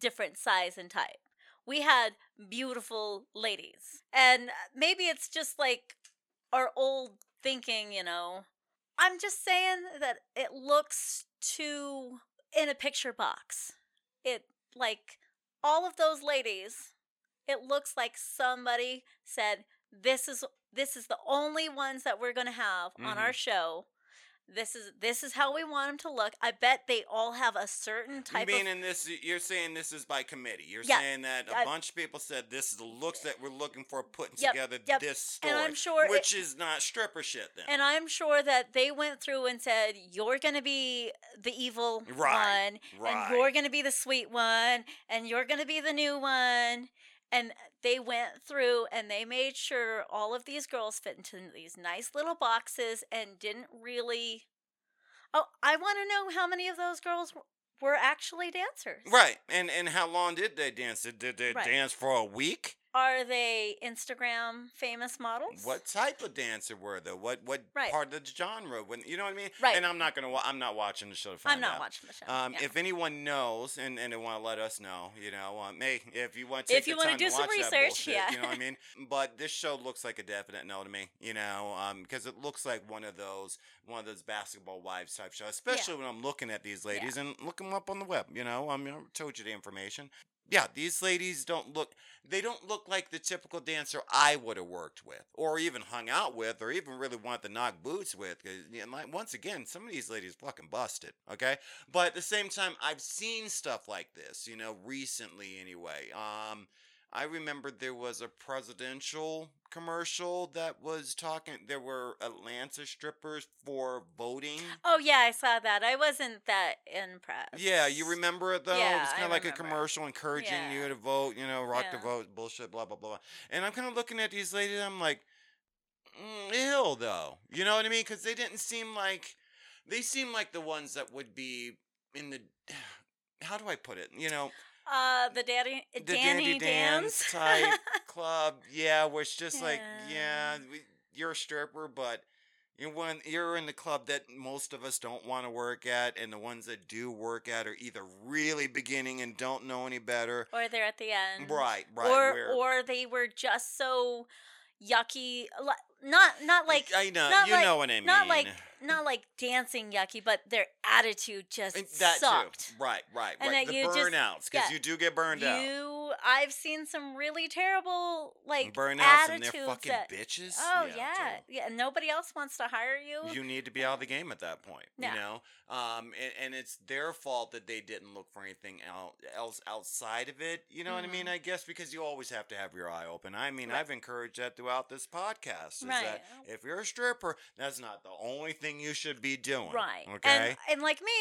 different size and type. We had beautiful ladies, and uh, maybe it's just like our old thinking. You know, I'm just saying that it looks too in a picture box. It like all of those ladies it looks like somebody said this is this is the only ones that we're going to have on our mm-hmm. show this is this is how we want them to look i bet they all have a certain type you mean of in this? You're saying this is by committee. You're Yeah, saying that a I- bunch of people said this is the looks that we're looking for, putting Yep, together yep. this story, And I'm sure which is not stripper shit. Then and i'm sure that they went through and said you're going to be the evil Right, one right. and you're going to be the sweet one and you're going to be the new one and they went through and they made sure all of these girls fit into these nice little boxes and didn't really oh i want to know how many of those girls were actually dancers right. And and how long did they dance? Did they Right. dance for a week? Are they instagram famous models What type of dancer were they? What what Right. part of the genre? When you know what I mean? Right. And I'm not gonna. Wa- I'm not watching the show to find i'm not out. watching the show Um, yeah. If anyone knows and, and they want to let us know, you know, um, hey, if you want to If you wanna do some research, bullshit, yeah. you know what I mean. But this show looks like a definite no to me, you know, because it looks like one of those one of those basketball wives type shows, especially when I'm looking at these ladies and look them up on the web. You know, I mean, I told you the information. Yeah, these ladies don't look. They don't look like the typical dancer I would have worked with, or even hung out with, or even really wanted to knock boots with. Because like, once again, some of these ladies fucking busted. Okay, but at the same time, I've seen stuff like this. You know, recently anyway. Um, I remember there was a presidential commercial that was talking. There were Atlanta strippers for voting. oh yeah i saw that i wasn't that impressed Yeah, you remember it though? it Yeah, was kind I of like a commercial encouraging you to vote, you know, rock the vote, bullshit, blah, blah, blah. And I'm kind of looking at these ladies, I'm like, mm, ill though. You know what I mean? Because they didn't seem like, they seem like the ones that would be in the, *sighs* how do I put it? You know, uh the daddy the danny dandy dance dance *laughs* type *laughs* club. Yeah, where it's just like, yeah, Yeah. we, you're a stripper, but you're one. You're in the club that most of us don't want to work at, and the ones that do work at are either really beginning and don't know any better. or they're at the end Right, right. or where- or they were just so yucky not not like I know you like- know what I mean. not like not like dancing yucky but their attitude just And that sucked too. Right, right, And right. that The burnouts, because yeah. you do get burned out. you i've seen some really terrible like Burnouts and they're fucking that, bitches. oh yeah totally. yeah, nobody else wants to hire you you need to be out of the game at that point Yeah. you know um and, and it's their fault that they didn't look for anything else outside of it you know what i mean Mhm. i guess because you always have to have your eye open i mean Right. i've encouraged that throughout this podcast is Right. that if you're a stripper that's not the only thing you should be doing right okay and and like me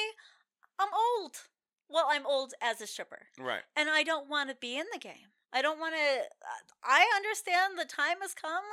i'm old well i'm old as a stripper right and I don't want to be in the game. I don't want to. Uh, I understand the time has come.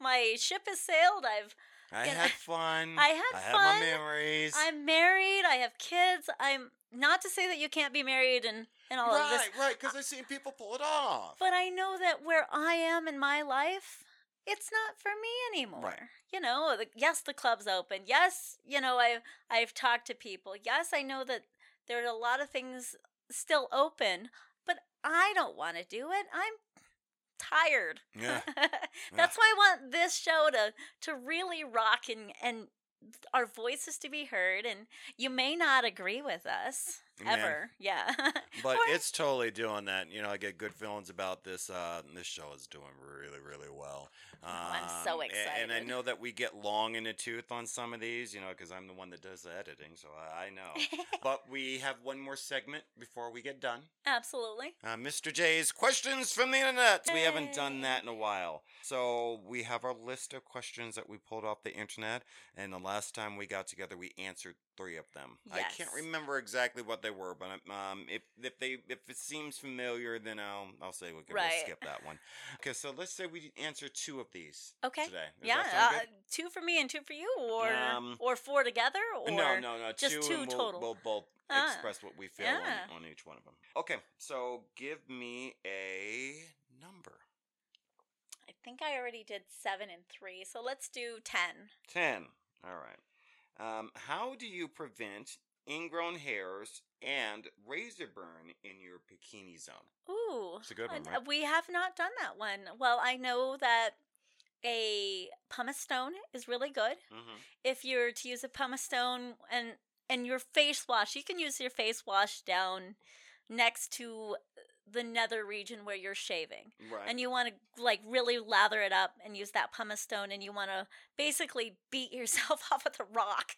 My ship has sailed. I've. i had fun I had i had fun. my memories I'm married. I have kids. I'm not to say that you can't be married and and all of this, right right because i've seen people pull it off but I know that where I am in my life, it's not for me anymore. You know, the, yes, the club's open. Yes, you know, I've I've talked to people. Yes, I know that there are a lot of things still open, but I don't want to do it. I'm tired. *laughs* yeah That's why I want this show to to really rock and and our voices to be heard and you may not agree with us. Ever. Yeah. *laughs* But Or- it's totally doing that. You know, I get good feelings about this. Uh, this show is doing really, really well. Um, I'm so excited. And I know that we get long in the tooth on some of these, you know, because I'm the one that does the editing, so I, I know. *laughs* but we have one more segment before we get done. Absolutely. Uh, Mr. J's questions from the internet. We haven't done that in a while. So we have our list of questions that we pulled off the internet, and the last time we got together, we answered three of them. Yes. I can't remember exactly what they were, but um, if if they if it seems familiar, then I'll I'll say we can we'll Right. skip that one. Okay, so let's say we answer two of these Okay. today. Does yeah. Uh, two for me and two for you, or Um, or four together, or no, no, no. just two, two we'll, total? We'll both Ah, express what we feel yeah. on, on each one of them. Okay, so give me a number. I think I already did seven and three, so let's do ten. 10. All right. Um, how do you prevent ingrown hairs and razor burn in your bikini zone? Ooh, It's a good one, right? We have not done that one. Well, I know that a pumice stone is really good. Mm-hmm. If you're to use a pumice stone and and your face wash, you can use your face wash down next to the nether region where you're shaving. Right. and you want to like really lather it up and use that pumice stone and you want to basically beat *laughs* yourself off with a rock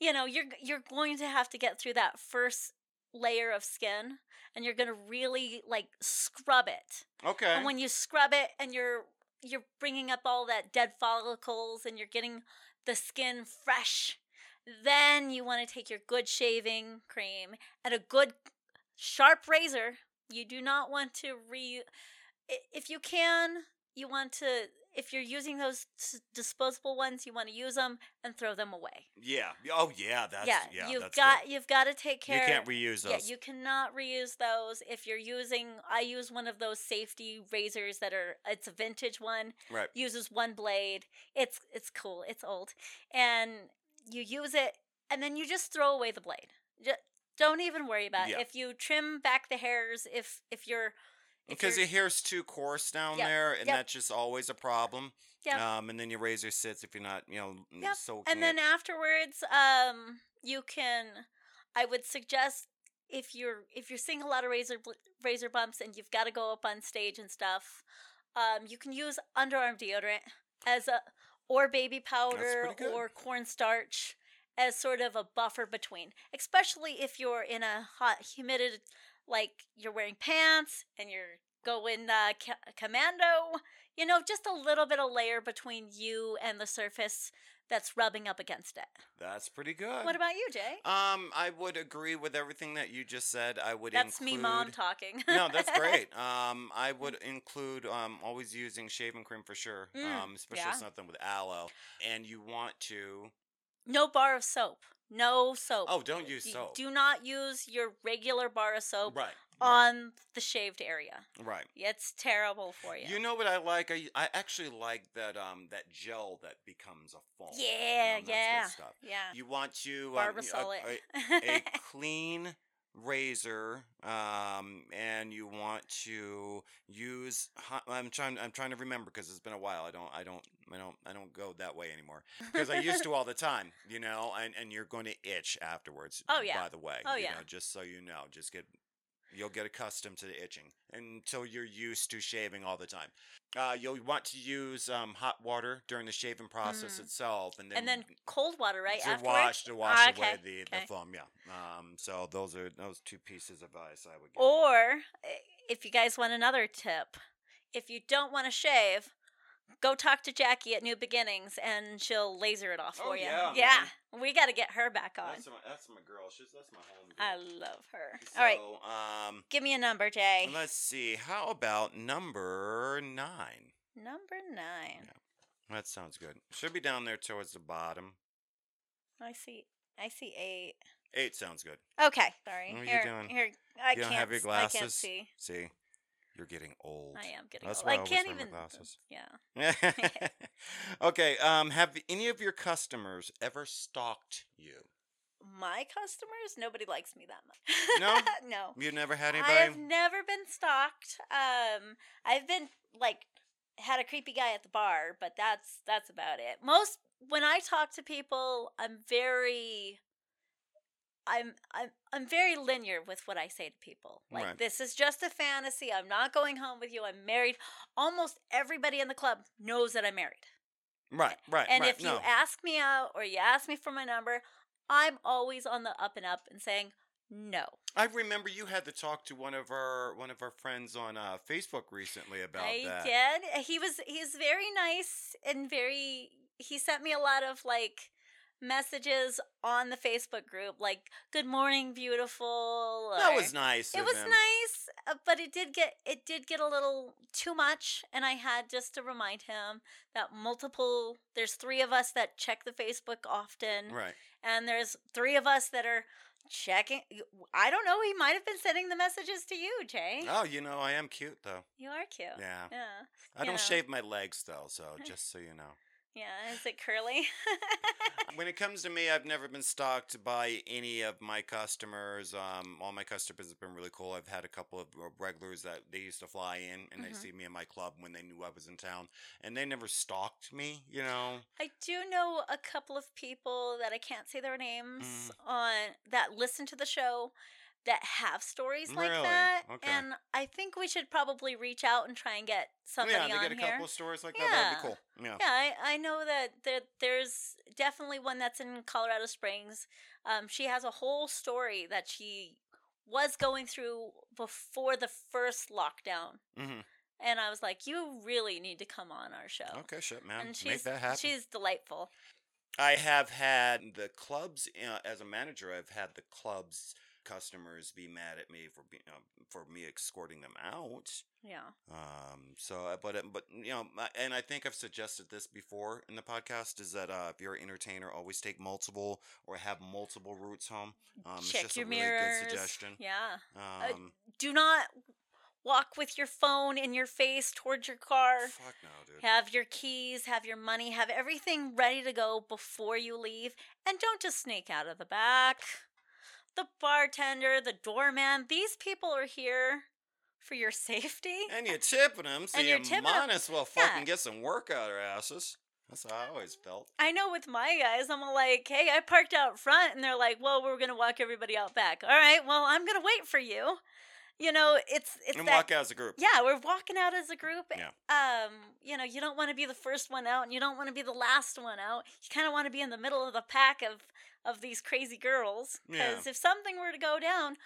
you know you're you're going to have to get through that first layer of skin and you're going to really like scrub it okay. and when you scrub it and you're you're bringing up all that dead follicles and you're getting the skin fresh then you want to take your good shaving cream and a good sharp razor you do not want to re if you can you want to if you're using those s- disposable ones you want to use them and throw them away yeah. Oh, yeah. That's yeah, yeah. you've got good. you've got to take care. You can't reuse those. yeah, you cannot reuse those. If you're using, I use one of those safety razors that are. It's a vintage one. right. Uses one blade. It's it's cool. It's old, and you use it, and then you just throw away the blade. Just, don't even worry about Yeah. it. If you trim back the hairs, if if you're Because your hair's too coarse down Yep, there, and yep. that's just always a problem. Yep. Um, and then your razor sits if you're not, you know, Yep, soaking and then it. afterwards um you can i would suggest if you're if you're seeing a lot of razor razor bumps and you've got to go up on stage and stuff um you can use underarm deodorant as a or baby powder or cornstarch as sort of a buffer between especially if you're in a hot humid like you're wearing pants and you're going uh, ca- commando you know just a little bit of layer between you and the surface that's rubbing up against it. That's pretty good. What about you, Jay? Um, I would agree with everything that you just said. I would That's include. me, mom, talking. no, that's great. *laughs* Um, I would include um always using shaving cream for sure. Mm, um, especially yeah. something with aloe, and you want to. no bar of soap. No soap. Oh, don't use You soap. Do not use your regular bar of soap Right. on the shaved area. Right. It's terrible for you. You know what I like? I, I actually like that um that gel that becomes a foam. yeah, that's good yeah, stuff. yeah. You want to um, a, a, a *laughs* clean razor um and you want to use I'm trying I'm trying to remember because it's been a while I don't I don't I don't I don't go that way anymore because I used to all the time you know and and you're going to itch afterwards Oh, yeah. by the way Oh, you yeah. know, just so you know just get you'll get accustomed to the itching until you're used to shaving all the time uh, you'll want to use um, hot water during the shaving process Mm. itself and then and then cold water, right? to Afterwards? wash to wash Ah, away the, okay. the foam. Yeah. Um. So those are those two pieces of advice I would give. Or eh, if you guys want another tip, if you don't want to shave, go talk to Jackie at New Beginnings and she'll laser it off Oh, for you. yeah, we got to get her back on. that's my that's my girl. She's that's my home. I love her. So, All right, Um. give me a number, Jay. Let's see. How about number nine? Number nine. That sounds good. Should be down there towards the bottom. I see. I see eight. Eight sounds good. Okay, sorry. What are you doing? here. I You don't can't. have your s- I can't see. See, you're getting old. I am getting That's old. I I can't even. glasses. *laughs* Yeah. *laughs* okay. Um. Have any of your customers ever stalked you? My customers, nobody likes me that much. No? *laughs* no. You've never had anybody. I've never been stalked. Um, I've been like had a creepy guy at the bar, but that's that's about it. Most when I talk to people, I'm very I'm I'm I'm very linear with what I say to people. Like Right. this is just a fantasy. I'm not going home with you. I'm married. Almost everybody in the club knows that I'm married. Right, right, And right. if you no. ask me out or you ask me for my number, I'm always on the up and up and saying no. I remember you had to talk to one of our one of our friends on uh, Facebook recently about I that. did. He was he's very nice and very he sent me a lot of like messages on the Facebook group like good morning beautiful. That was nice. It was him. nice, uh, but it did get it did get a little too much and I had just to remind him that multiple there's 3 of us that check the Facebook often Right. and there's 3 of us that are checking I don't know, he might have been sending the messages to you, Jay. Oh, you know, I am cute though. You are cute. Yeah. Yeah. I you don't know. shave my legs though, so *laughs* just so you know. Yeah, is it curly? *laughs* when it comes to me, I've never been stalked by any of my customers. Um, all my customers have been really cool. I've had a couple of uh, regulars that they used to fly in and they Mhm. see me in my club when they knew I was in town, and they never stalked me. You know, I do know a couple of people that I can't say their names Mm. on that listen to the show that have stories like Really? that. Okay. And I think we should probably reach out and try and get somebody yeah, on get a here. couple of stories like that. That'd be cool. Yeah. Yeah, I, I know that there, there's definitely one that's in Colorado Springs. Um, she has a whole story that she was going through before the first lockdown. hmm And I was like, you really need to come on our show. Okay, shit, man. And Make she's that happen. she's delightful. I have had the clubs uh, as a manager. I've had the clubs customers be mad at me for be, uh, for me escorting them out. Yeah. Um. So, uh, but uh, but you know, and I think I've suggested this before in the podcast is that uh, if you're an entertainer, always take multiple or have multiple routes home. Um, it's Check just your a really mirrors. good suggestion. Yeah. Um. Do not walk with your phone in your face towards your car. fuck no, dude. Have your keys, have your money, have everything ready to go before you leave. And don't just sneak out of the back. The bartender, the doorman, these people are here for your safety. And you're tipping them, so And you you're might as well Yeah. fucking get some work out of their asses. That's how I always felt. I know with my guys, I'm like, hey, I parked out front, and they're like, well, we're gonna walk everybody out back. All right, well, I'm gonna wait for you. You know, it's it's and that walk out as a group. Yeah, we're walking out as a group. Yeah. Um, you know, you don't want to be the first one out and you don't want to be the last one out. You kind of want to be in the middle of the pack of of these crazy girls Yeah. because if something were to go down,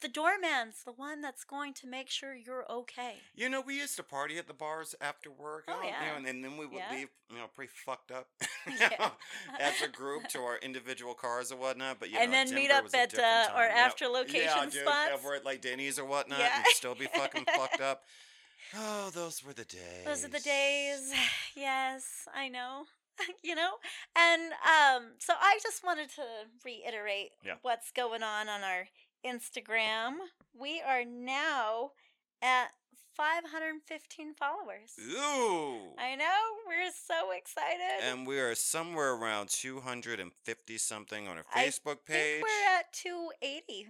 the doorman's the one that's going to make sure you're okay. You know, we used to party at the bars after work. Oh, you know, yeah. and then, we would Yeah. leave, you know, pretty fucked up *laughs* Yeah. know, *laughs* as a group *laughs* to our individual cars or whatnot. But you And know, then meet up at, uh, our after yeah, location dude, spots. Over at like Denny's or whatnot, Yeah. and still be fucking fucked up. Oh, those were the days. Those are the days. *sighs* Yes, I know. you know? And um so I just wanted to reiterate Yeah. what's going on on our Instagram. We are now at 515 followers. Ooh. I know. We're so excited. and we are somewhere around 250 something on our Facebook I page. think we're at 280.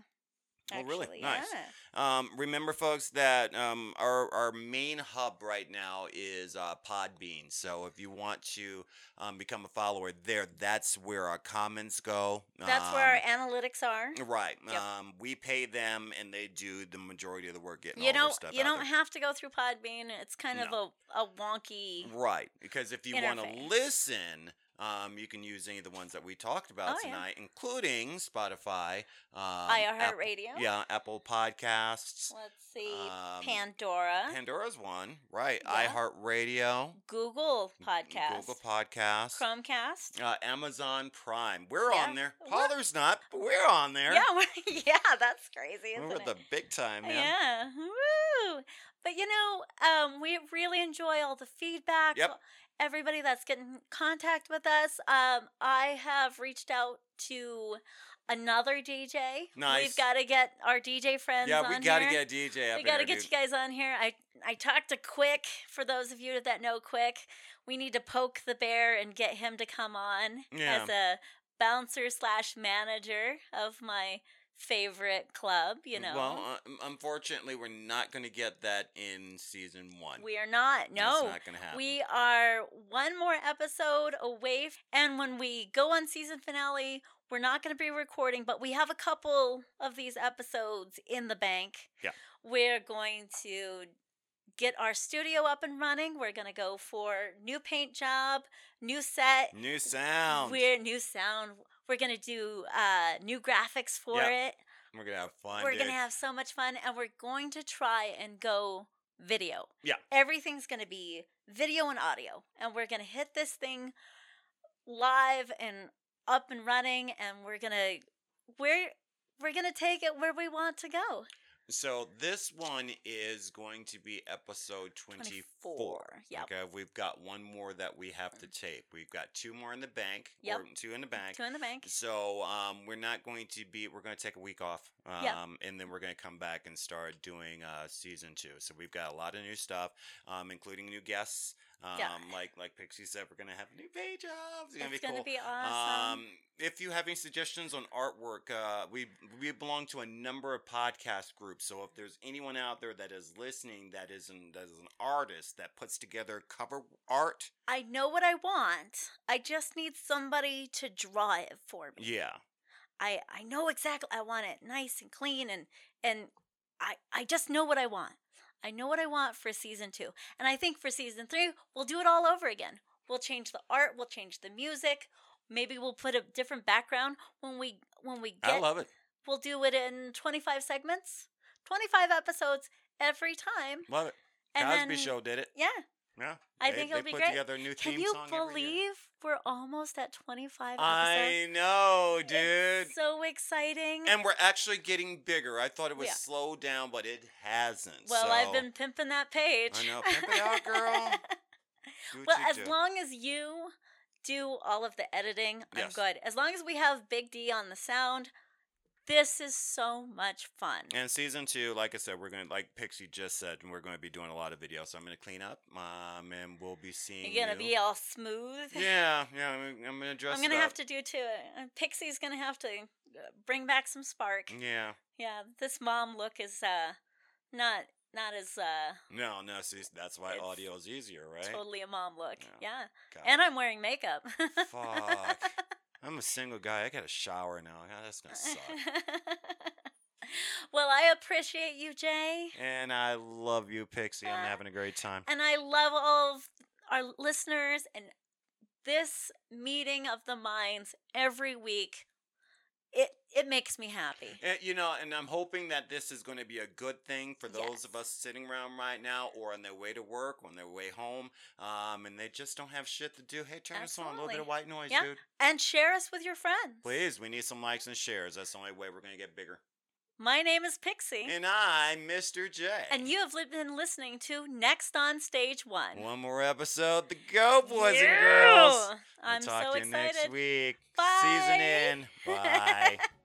Oh, really? Nice. yeah. Um, remember, folks, that um, our our main hub right now is uh, Podbean. So if you want to um, become a follower there, that's where our comments go. That's where our Um, analytics are. Right. Yep. Um, we pay them, and they do the majority of the work getting You stuff you don't there. have to go through Podbean. It's kind of a, a wonky Right, because if you want to listen, um, you can use any of the ones that we talked about Oh, yeah. tonight, including Spotify, um, iHeartRadio. yeah, Apple Podcasts, Let's see. Um, Pandora. Pandora's one, right? Yeah. iHeartRadio, Google Podcast. Google Podcast, Chromecast. uh, Amazon Prime. We're Yeah. on there. We're- not, but we're on there. Yeah, we're, *laughs* yeah, that's crazy, isn't we're it? the big time, man. Yeah. Woo. But you know, um, we really enjoy all the feedback. Yep. Everybody that's getting contact with us. Um, I have reached out to another DJ. Nice. We've got to get our DJ friends Yeah, we gotta here. get DJ up we got to get dude. you guys on here. I I talked to Quick. For those of you that know Quick, we need to poke the bear and get him to come on Yeah. as a bouncer slash manager of my favorite club. You know, Well, uh, unfortunately, we're not going to get that in season one. we are not. No, It's not going to happen. we are one more episode away. And when we go on season finale, we're not going to be recording, but we have a couple of these episodes in the bank. Yeah. We're going to get our studio up and running. We're going to go for new paint job, new set, New sound. we're new sound. We're going to do uh, new graphics for Yep. it. We're gonna have fun. we're going to have so much fun and we're going to try and go video. Yeah. Everything's going to be video and audio and we're going to hit this thing live and up and running and we're going to we're we're going to take it where we want to go. So this one is going to be episode 24. 24, yep. Okay, we've got one more that we have to tape. We've got two more in the bank. Yep. Two in the bank. Two in the bank. So um, we're not going to be. We're going to take a week off, um, Yep. and then we're going to come back and start doing uh, season two. So we've got a lot of new stuff, um, including new guests. Um, Yeah. Like like Pixie said, we're going to have new page jobs. It's going to It's be going cool. be awesome. Um, if you have any suggestions on artwork, uh, we we belong to a number of podcast groups. So if there's anyone out there that is listening that is an, that is an artist that puts together cover art, I know what I want. I just need somebody to draw it for me. yeah, I I know exactly I want it nice and clean and and I I just know what I want. I know what I want for season 2. And I think for season 3 we'll do it all over again. We'll change the art, we'll change the music, maybe we'll put a different background when we when we get I love it. we'll do it in 25 segments. 25 episodes every time. Love it. And Cosby then, Show did it. Yeah. Yeah, I they, think it'll be great. together a new Can you song every year. believe we're almost at 25 episodes? I know, dude. It's so exciting. and we're actually getting bigger. I thought it would Yeah. slow down, but it hasn't. well, I've been pimping that page. I know. Pimp it out, girl. *laughs* Well, as do. long as you do all of the editing, I'm good. As long as we have Big D on the sound, this is so much fun. And season two, like I said, we're gonna like Pixie just said, we're gonna be doing a lot of videos. So I'm gonna clean up, um, and we'll be seeing. You're gonna you. be all smooth. *laughs* Yeah, yeah. I'm, I'm gonna dress. I'm gonna have to do too. Uh, Pixie's gonna have to uh, bring back some spark. Yeah. Yeah, this mom look is uh not not as uh No, no. See, that's why audio is easier, right? totally a mom look. Yeah. Yeah. And I'm wearing makeup. *laughs* Fuck. I'm a single guy. I got a shower now. God, that's gonna suck. *laughs* well, I appreciate you, Jay. and I love you, Pixie. I'm Uh, having a great time. And I love all of our listeners and this meeting of the minds every week. It it makes me happy. And, you know, and I'm hoping that this is going to be a good thing for those Yes. of us sitting around right now or on their way to work, on their way home, um, and they just don't have shit to do. Hey, turn this on. A little bit of white noise, Yeah. dude. And share us with your friends. Please, we need some likes and shares. That's the only way we're going to get bigger. My name is Pixie. And I'm Mr. J. And you have been listening to Next on Stage One. One more episode to go, boys and girls. We'll I'm talk so to you excited. next week. Bye. Season in. Bye. *laughs*